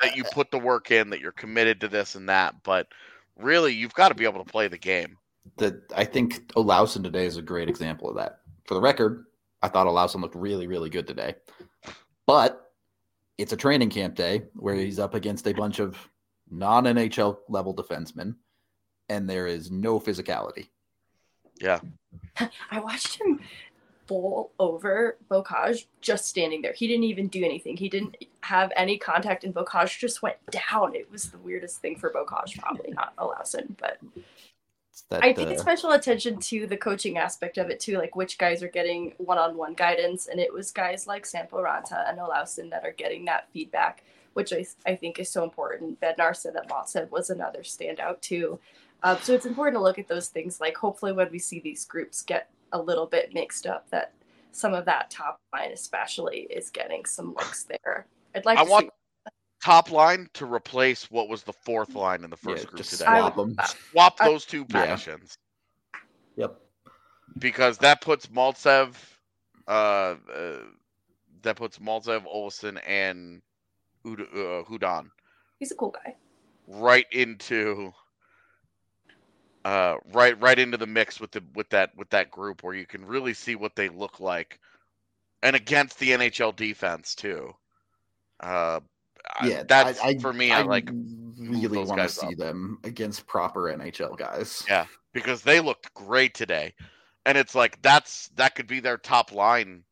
that you put the work in, that you're committed to this and that. But really, you've got to be able to play the game. the I think Olausson today is a great example of that. For the record, I thought Olausson looked really, really good today. But it's a training camp day where he's up against a bunch of non NHL level defensemen, and there is no physicality. Yeah. I watched him bowl over Bocage just standing there. He didn't even do anything. He didn't have any contact, and Bocage just went down. It was the weirdest thing for Bocage, probably not Olausson, but that, I think uh, it's special attention to the coaching aspect of it too, like which guys are getting one-on-one guidance, and it was guys like Sampo Ranta and Olausson that are getting that feedback, which I, I think is so important. Bednar said that Maltsev was another standout too. Um, so it's important to look at those things. Like hopefully when we see these groups get a little bit mixed up, that some of that top line especially is getting some looks there. I'd like I to want see top line to replace what was the fourth line in the first yeah, group just today. Swap them. Swap I- those two Yeah. positions Yep. because that puts Maltsev, uh, uh, that puts Maltsev, Olausson, and Ud- uh, Hudon he's a cool guy. right into uh right right into the mix with the with that with that group where you can really see what they look like and against the NHL defense too. Uh Yeah, that's I, I, for me I, like really want to see up. them against proper NHL guys. Yeah. because they looked great today. And it's like that's that could be their top line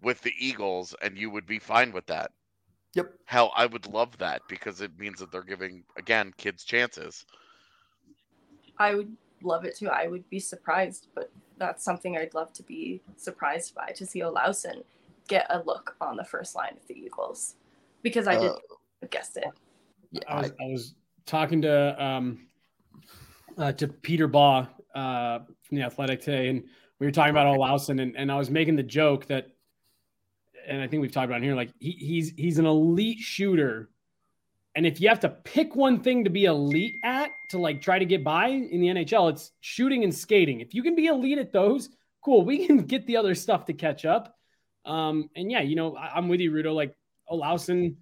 with the Eagles and you would be fine with that. Yep. Hell, I would love that because it means that they're giving again kids chances. I would love it too. I would be surprised, but that's something I'd love to be surprised by to see Olausson get a look on the first line of the Eagles because I did Uh, have guessed it. yeah, I was, I- I was talking to um, uh, to Peter Baugh uh, from the Athletic today, and we were talking about Olausson, and, and I was making the joke that, and I think we've talked about it here, like he, he's he's an elite shooter, and if you have to pick one thing to be elite at to like try to get by in the NHL, it's shooting and skating. If you can be elite at those, cool, we can get the other stuff to catch up. Um, and yeah, you know, I, I'm with you, Rudo. Like Olausson.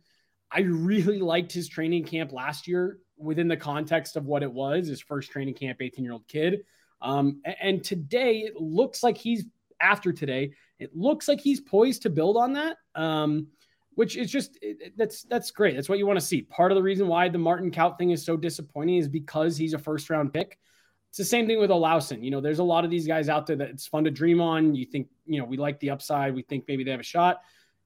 I really liked his training camp last year within the context of what it was his first training camp, 18 year old kid. Um, and today it looks like he's after today, it looks like he's poised to build on that. Um, which is just it- that's that's great. That's what you want to see. Part of the reason why the Martin Kaut thing is so disappointing is because he's a first round pick. It's the same thing with Olausson. You know, there's a lot of these guys out there that it's fun to dream on. You think, you know, we like the upside. We think maybe they have a shot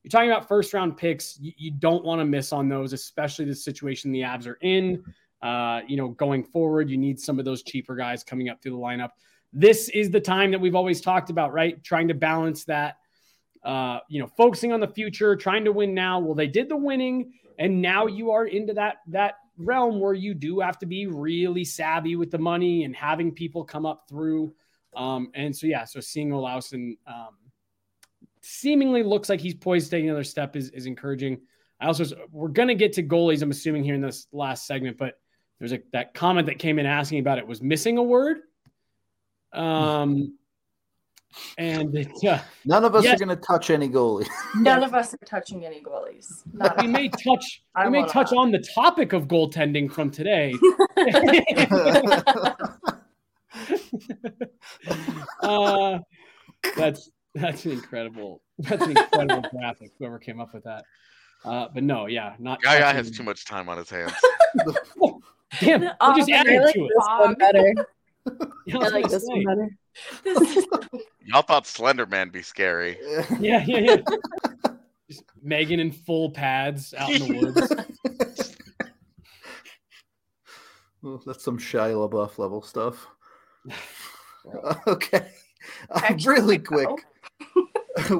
you're talking about first round picks. You, you don't want to miss on those, especially the situation the Avs are in. Uh, you know, going forward, you need some of those cheaper guys coming up through the lineup. This is the time that we've always talked about, right? Trying to balance that, uh, you know, focusing on the future, trying to win now. Well, they did the winning, and now you are into that that realm where you do have to be really savvy with the money and having people come up through. Um, and so, yeah, so seeing Olausson um, seemingly looks like he's poised to take another step is, is encouraging. I also, we're to get to goalies, I'm assuming, here in this last segment, but there's a, that comment that came in asking about it was missing a word. Um, and uh, none of us yes. are going to touch any goalies. None of us are touching any goalies. Not we may touch. I we may wanna- touch on the topic of goaltending from today. uh, that's that's an incredible. That's an incredible graphic. Whoever came up with that. Uh, but no, yeah, not. Gaia touching- has too much time on his hands. Damn, we just I added I like to this it. one better. Yeah, I I like gonna this one better. This is- Y'all thought Slender Man be scary. Yeah, yeah, yeah. Just Megan in full pads out in the woods. Well, that's some Shia LaBeouf level stuff. okay. Uh, Actually, really quick.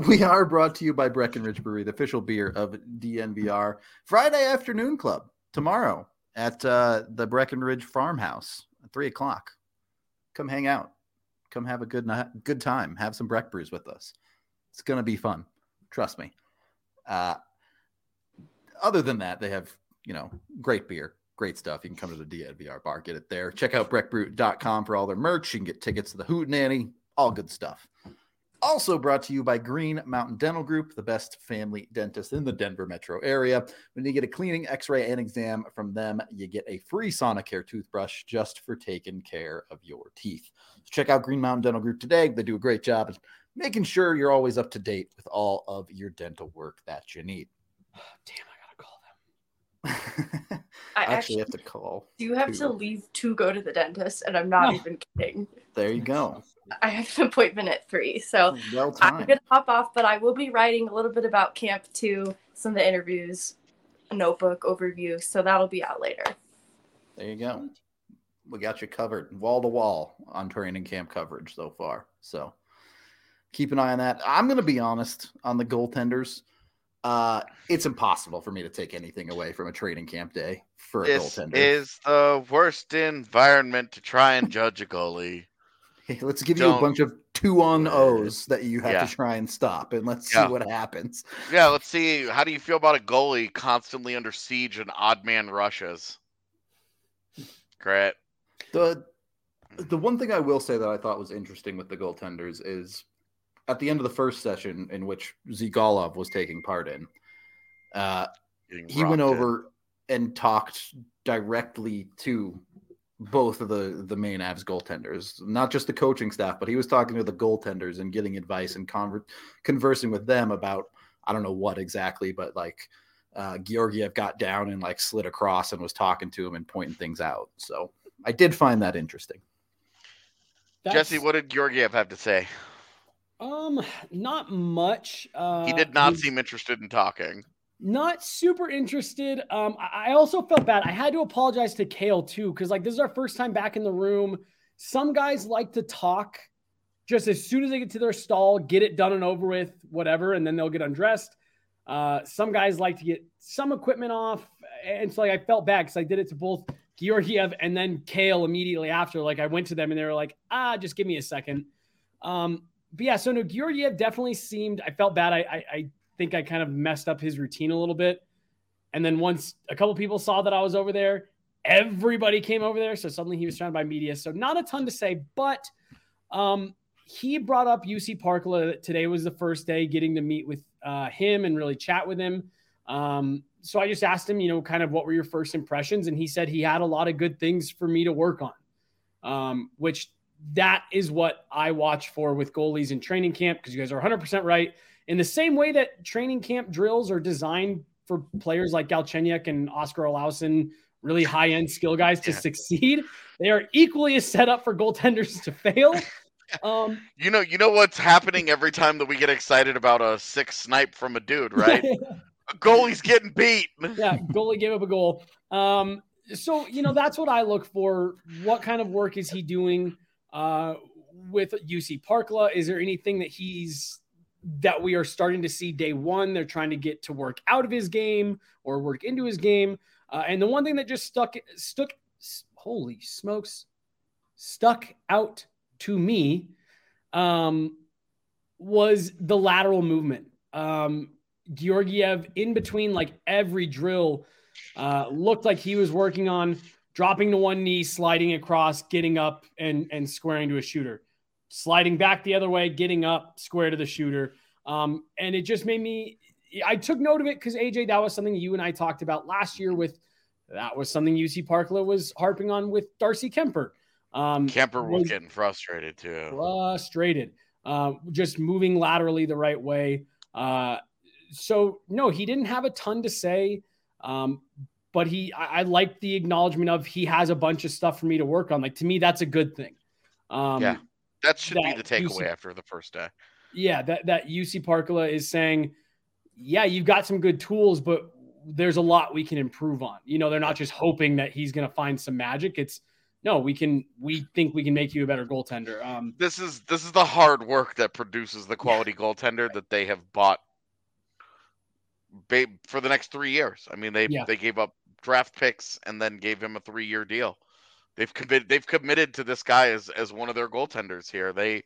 we are brought to you by Breckenridge Brewery, the official beer of DNVR. Friday afternoon club tomorrow at uh, the Breckenridge Farmhouse at three o'clock. Come hang out. Come have a good good time. Have some Breck brews with us. It's gonna be fun. Trust me. Uh, other than that, they have you know great beer, great stuff. You can come to the DNVR bar, get it there. Check out breckbrew.com for all their merch. You can get tickets to the Hoot Nanny, all good stuff. Also brought to you by Green Mountain Dental Group, the best family dentist in the Denver metro area. When you get a cleaning, x ray, and exam from them, you get a free Sonicare toothbrush just for taking care of your teeth. So check out Green Mountain Dental Group today. They do a great job of making sure you're always up to date with all of your dental work that you need. Damn, I gotta call them. I I actually actually have to call. do you have two. to leave to go to the dentist, and I'm not No. even kidding. There you go. I have an appointment at three, so Well I'm gonna hop off. But I will be writing a little bit about camp two, some of the interviews, a notebook overview. So that'll be out later. There you go. We got you covered wall to wall on training camp coverage so far. So keep an eye on that. I'm going to be honest on the goaltenders. Uh, it's impossible for me to take anything away from a training camp day for a This goaltender. is the worst environment to try and judge a goalie. Hey, let's give you a bunch of two on O's that you have Yeah. to try and stop, and let's Yeah. see what happens. Yeah, let's see. How do you feel about a goalie constantly under siege and odd man rushes? Great. The the one thing I will say that I thought was interesting with the goaltenders is at the end of the first session in which Zhigalov was taking part in, uh, he went rocked in. over and talked directly to both of the the main Avs goaltenders, not just the coaching staff, but he was talking to the goaltenders and getting advice and conver- conversing with them about I don't know what exactly, but like uh, Georgiev got down and like slid across and was talking to him and pointing things out. So I did find that interesting. That's- Jesse, what did Georgiev have to say? Um, not much. Uh, He did not he's seem interested in talking. Not super interested. Um, I also felt bad. I had to apologize to Cale too, because like this is our first time back in the room. Some guys like to talk just as soon as they get to their stall, get it done and over with, whatever, and then they'll get undressed. Uh, some guys like to get some equipment off, and so like I felt bad because I did it to both Georgiev and then Cale immediately after. Like I went to them and they were like, "Ah, just give me a second. Um, but yeah, so no, Georgiev definitely seemed. I felt bad. I, I, I think I kind of messed up his routine a little bit. And then once a couple people saw that I was over there, everybody came over there. So suddenly he was surrounded by media. So not a ton to say, but um, he brought up Jussi Parkkila. Today was the first day getting to meet with uh, him and really chat with him. Um, so I just asked him, you know, kind of what were your first impressions, and he said he had a lot of good things for me to work on, um, which that is what I watch for with goalies in training camp because you guys are 100% right. In the same way that training camp drills are designed for players like Galchenyuk and Oskar Olausson, really high end skill guys to Yeah. succeed, they are equally as set up for goaltenders to fail. Um, You know, you know what's happening every time that we get excited about a six snipe from a dude, right? a goalie's getting beat. yeah, goalie gave up a goal. Um, so you know that's what I look for. What kind of work is he doing uh, with Jussi Parkkila? Is there anything that he's that we are starting to see day one? They're trying to get to work out of his game or work into his game. Uh, and the one thing that just stuck stuck holy smokes stuck out to me um, was the lateral movement. Um, Georgiev in between like every drill uh, looked like he was working on dropping to one knee, sliding across, getting up and and squaring to a shooter, sliding back the other way, getting up, square to the shooter. Um, and it just made me. I took note of it because AJ, that was something you and I talked about last year. With that was something Jussi Parkkila was harping on with Darcy Kuemper. Um, Kuemper was, was getting frustrated too. Frustrated. Uh, just moving laterally the right way. Uh, so no, he didn't have a ton to say. Um, but he, I, I like the acknowledgement of he has a bunch of stuff for me to work on. Like to me, that's a good thing. Um, yeah, that should that be the takeaway Jussi, after the first day. Yeah, that that Jussi Parkkila is saying, yeah, you've got some good tools, but there's a lot we can improve on. You know, they're not just hoping that he's going to find some magic. It's no, we can. We think we can make you a better goaltender. Um, this is this is the hard work that produces the quality yeah. goaltender that they have bought for the next three years. I mean, they yeah. they gave up draft picks and then gave him a three year deal. They've committed they've committed to this guy as as one of their goaltenders here. They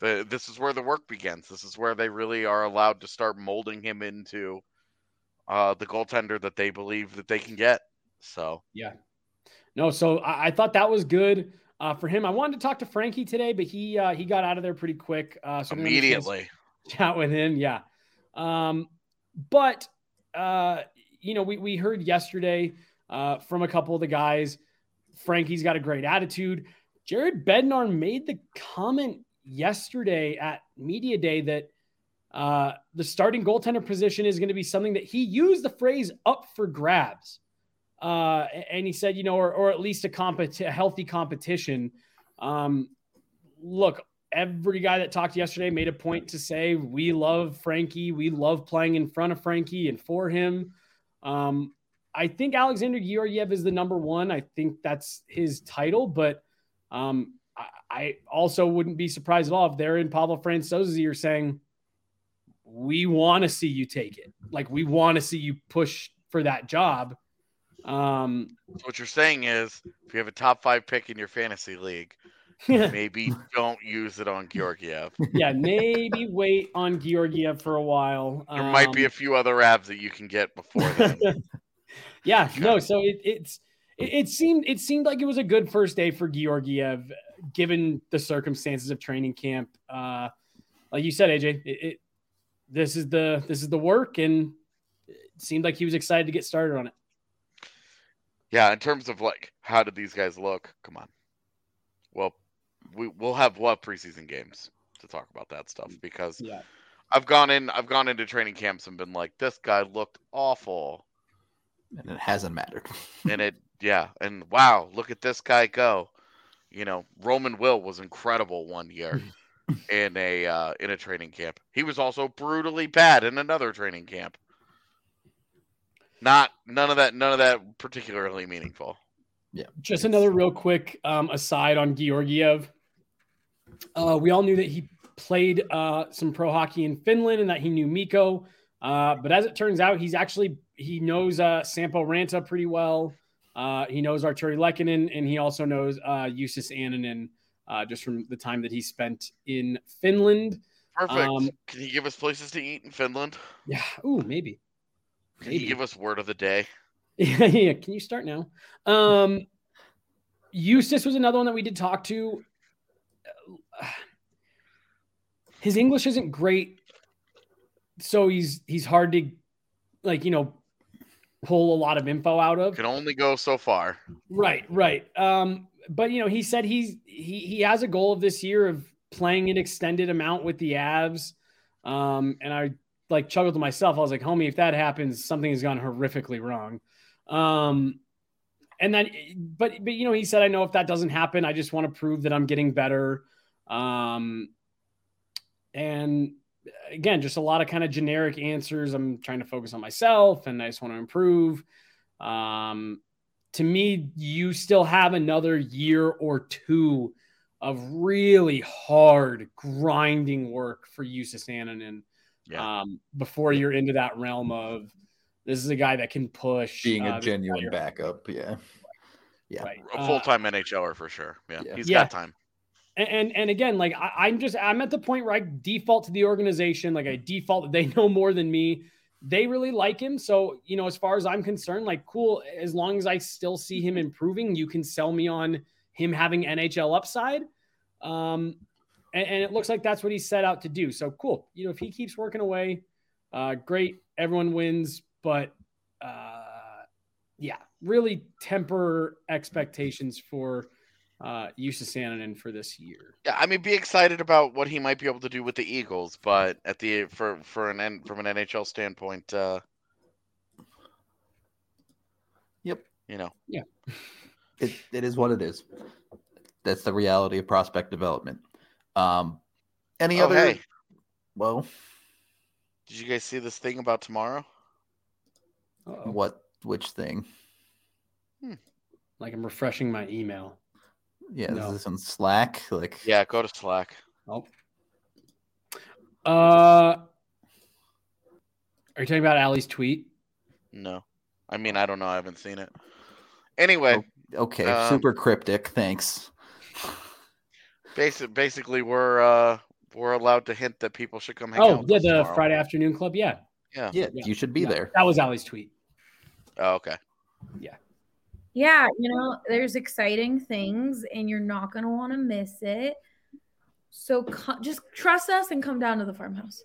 the this is where the work begins. This is where they really are allowed to start molding him into uh, the goaltender that they believe that they can get. So yeah, no. So I, I thought that was good uh, for him. I wanted to talk to Frankie today, but he uh, he got out of there pretty quick. Uh, so immediately chat with him. Yeah. Um, but uh, you know, we we heard yesterday uh, from a couple of the guys. Frankie's got a great attitude. Jared Bednar made the comment yesterday at media day that uh, the starting goaltender position is going to be something that he used the phrase "up for grabs," uh, and he said, you know, or, or at least a, compet- a healthy competition. Um, look, every guy that talked yesterday made a point to say we love Frankie, we love playing in front of Frankie and for him. Um, I think Alexander Georgiev is the number one. I think that's his title, but um, I, I, also wouldn't be surprised at all if they're in Francouz's ear saying, "We want to see you take it. Like we want to see you push for that job." Um, what you're saying is, if you have a top five pick in your fantasy league, maybe don't use it on Georgiev. Yeah, maybe wait on Georgiev for a while. There um, might be a um, few other Avs that you can get before then. yeah, no. So it, it's it, it, seemed it seemed like it was a good first day for Georgiev, given the circumstances of training camp. Uh, like you said, AJ, it, it this is the this is the work, and it seemed like he was excited to get started on it. Yeah, in terms of like how did these guys look? Come on. Well, we we'll have we'll have preseason games to talk about that stuff because yeah. I've gone in I've gone into training camps and been like, this guy looked awful. And it hasn't mattered. and it yeah, and wow, look at this guy go. You know, Roman Will was incredible one year in a uh, in a training camp. He was also brutally bad in another training camp. Not none of that none of that particularly meaningful. Yeah. Just another real quick um, aside on Georgiev. Uh, we all knew that he played uh, some pro hockey in Finland and that he knew Mikko. Uh, but as it turns out, he's actually he knows uh, Sampo Ranta pretty well. Uh, he knows Artturi Lehkonen, and he also knows uh, Justus Annunen uh, just from the time that he spent in Finland. Perfect. Um, Can you give us places to eat in Finland? Yeah. Ooh, maybe. Can maybe. you give us word of the day? yeah, yeah. Can you start now? Um, Justus was another one that we did talk to. His English isn't great, so he's he's hard to like you know pull a lot of info out of. Can only go so far. Right, right. Um, but you know, he said he's he he has a goal of this year of playing an extended amount with the Avs. Um, and I like chuckled to myself. I was like, homie, if that happens, something has gone horrifically wrong. Um, and then, but but you know, he said, I know if that doesn't happen, I just want to prove that I'm getting better. Um, and again, just a lot of kind of generic answers. I'm trying to focus on myself, and I just want to improve. Um, to me, you still have another year or two of really hard grinding work for Justus Annunen yeah. um, before you're into that realm of This is a guy that can push. Being uh, a genuine backup, yeah. Yeah. Right. A Uh, full time NHLer for sure. Yeah, Yeah. he's Yeah. got time. And, and again, like I, I'm just I'm at the point where I default to the organization, like I default that they know more than me. They really like him, so you know, as far as I'm concerned, like cool. As long as I still see him improving, you can sell me on him having NHL upside. Um, and, and it looks like that's what he set out to do. So cool. You know, if he keeps working away, uh, great. Everyone wins, but uh, yeah, really temper expectations for uh, Yusa Sananen for this year. Yeah, I mean, be excited about what he might be able to do with the Eagles, but at the for for an N- from an NHL standpoint, uh, Yep. you know, Yeah. It, it is what it is. That's the reality of prospect development. Um, any Oh, other? hey. Well, did you guys see this thing about tomorrow? Uh-oh. what? Which thing? Hmm. Like I'm refreshing my email. Yeah, No. is this on Slack? Like, Yeah, go to Slack. Oh. Uh, are you talking about Ali's tweet? No, I mean, I don't know. I haven't seen it. Anyway, okay, Um, super cryptic. Thanks. basic, basically, we're uh we're allowed to hint that people should come hang Oh, out. with yeah, the tomorrow. Friday afternoon club. Yeah, Yeah. Yeah, yeah, you should be yeah. there. That was Ali's tweet. Oh, okay. Yeah, you know, there's exciting things and you're not going to want to miss it. So co- just trust us and come down to the farmhouse.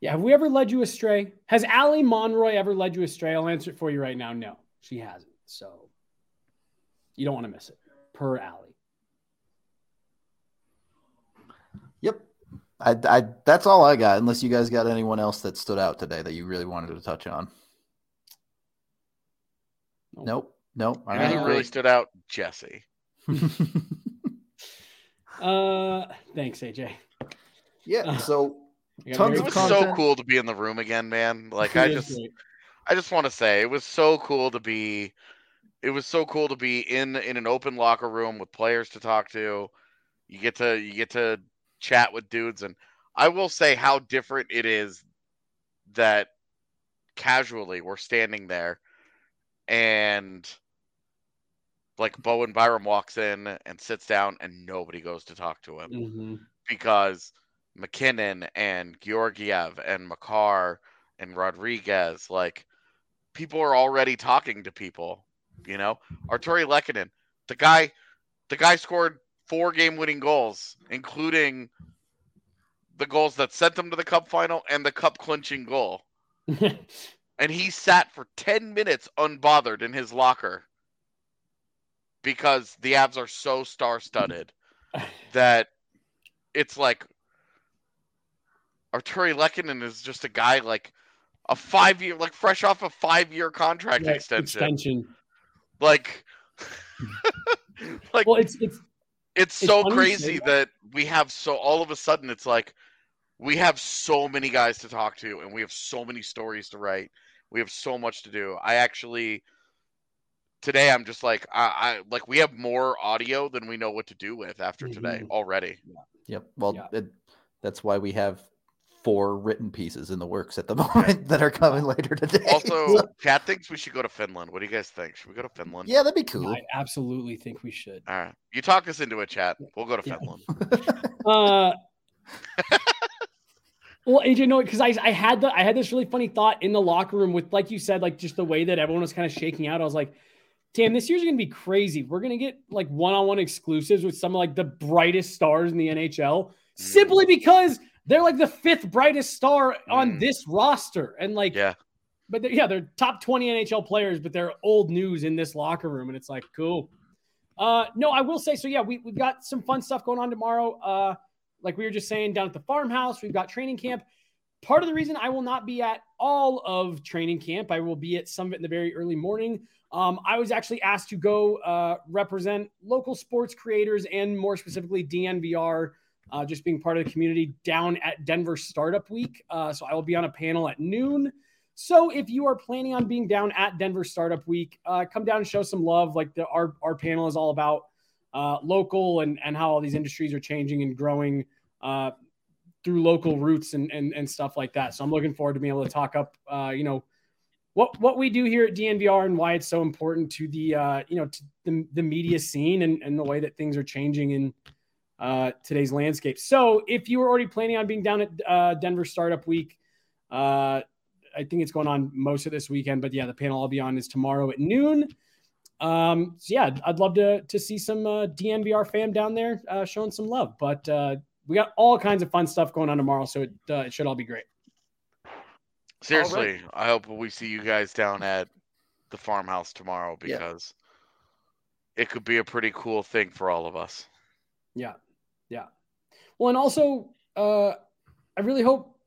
Yeah, have we ever led you astray? Has Ali Monroy ever led you astray? I'll answer it for you right now. No, she hasn't. So you don't want to miss it. Per Ali. Yep. I, I, that's all I got. Unless you guys got anyone else that stood out today that you really wanted to touch on. Nope. Nope. All You know who really stood out? Jesse. Uh, thanks, AJ. yeah. So I got Tons It was content. so cool to be in the room again, man. Like It I just great. I just want to say it was so cool to be it was so cool to be in in an open locker room with players to talk to. You get to you get to chat with dudes and I will say how different it is that casually we're standing there and like Bowen Byram walks in and sits down and nobody goes to talk to him Mhm. because MacKinnon and Georgiev and Makar and Rodrigues, like people are already talking to people. You know, Artturi Lehkonen, the guy, the guy scored four game-winning goals, including the goals that sent them to the Cup final and the Cup clinching goal. And he sat for ten minutes unbothered in his locker because the Avs are so star-studded that it's like Artturi Lehkonen is just a guy like a five year like fresh off a five year contract Yeah, extension. extension. Like like Well, it's it's it's it's so say crazy that we have so all of a sudden it's like we have so many guys to talk to and we have so many stories to write. We have so much to do. I actually today I'm just like I, I like we have more audio than we know what to do with after today Mhm. already. Yep. Well, Yeah. it, that's why we have four written pieces in the works at the moment that are coming later today. Also, Cat thinks we should go to Finland. What do you guys think? Should we go to Finland? yeah, that'd be cool. I absolutely think we should. All right. You talk us into a chat. We'll go to Yeah. Finland. Uh, well, AJ, no, because I, I had the I had this really funny thought in the locker room with, like you said, like just the way that everyone was kind of shaking out. I was like, damn, this year's gonna be crazy. We're gonna get like one-on-one exclusives with some of like the brightest stars in the NHL, simply because they're like the fifth brightest star on Mm. this roster. And like, Yeah. but they're, yeah, they're top 20 NHL players, but they're old news in this locker room. And it's like, cool. Uh, no, I will say so. Yeah, we, we've got some fun stuff going on tomorrow. Uh, like we were just saying down at the farmhouse, we've got training camp. Part of the reason I will not be at all of training camp, I will be at some of it in the very early morning. Um, I was actually asked to go uh, represent local sports creators and more specifically DNVR, uh, just being part of the community down at Denver Startup Week. Uh, so I will be on a panel at noon. So if you are planning on being down at Denver Startup Week, uh, come down and show some love. Like the our our panel is all about uh, local and and how all these industries are changing and growing uh, through local roots and, and and stuff like that. So I'm looking forward to being able to talk up, uh, you know, what what we do here at DNVR and why it's so important to the uh, you know to the, the media scene and, and the way that things are changing in uh, today's landscape. So if you were already planning on being down at uh, Denver Startup Week, uh, I think it's going on most of this weekend. But yeah, the panel I'll be on is tomorrow at noon. Um, so yeah, I'd love to to see some uh, DNVR fam down there uh, showing some love. But uh, we got all kinds of fun stuff going on tomorrow, so it, uh, it should all be great. Seriously, I hope we see you guys down at the farmhouse tomorrow Yeah. because it could be a pretty cool thing for all of us. Yeah, yeah. Well, and also, uh, I really hope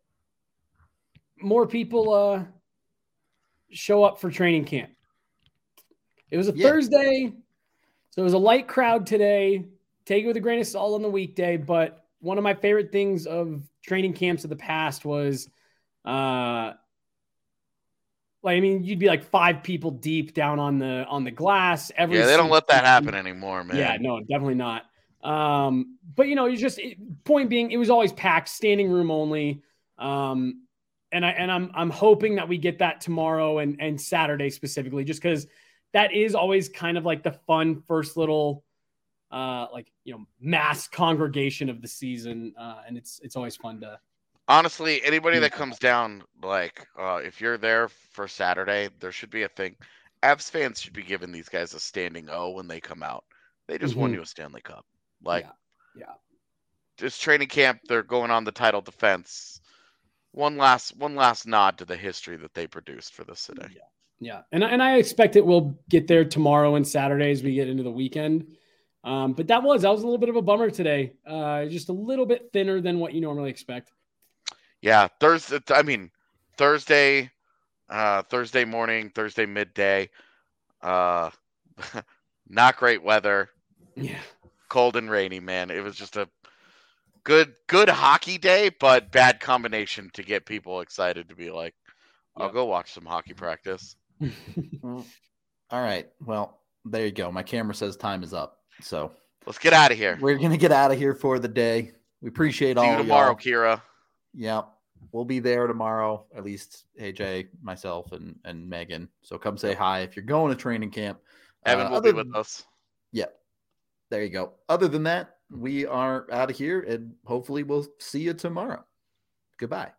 more people uh, show up for training camp. It was a Yeah. Thursday, so it was a light crowd today. Take it with a grain of salt on the weekday, but one of my favorite things of training camps of the past was, uh, like I mean, you'd be like five people deep down on the on the glass. Every yeah, they don't let that happen anymore, man. Yeah, no, definitely not. Um, but you know, you just it, point being, it was always packed, standing room only. Um, and I and I'm I'm hoping that we get that tomorrow and and Saturday specifically, just because that is always kind of like the fun first little uh like you know mass congregation of the season uh and it's it's always fun to Honestly, anybody that comes down, like, uh, if you're there for Saturday, there should be a thing. Avs fans should be giving these guys a standing O when they come out. They just won Mhm. you a Stanley Cup. Like, Yeah, yeah. Just training camp, they're going on the title defense. One last, one last nod to the history that they produced for the city. Yeah, and and I expect it will get there tomorrow and Saturday as we get into the weekend. Um, but that was that was a little bit of a bummer today. Uh, just a little bit thinner than what you normally expect. Yeah, Thursday. I mean, Thursday, uh, Thursday morning, Thursday midday. Uh, not great weather, Yeah, cold and rainy. Man, it was just a good, good hockey day, but bad combination to get people excited to be like, "I'll Yeah. go watch some hockey practice." All right. Well, there you go. My camera says time is up. So Let's get out of here. we're gonna get out of here for the day. We appreciate See all you tomorrow, y'all. Kira. Yeah, we'll be there tomorrow. At least AJ, myself, and and Megan. So come say hi if you're going to training camp. Evan Uh, will be with than- us. Yeah, there you go. Other than that, we are out of here, and hopefully we'll see you tomorrow. Goodbye.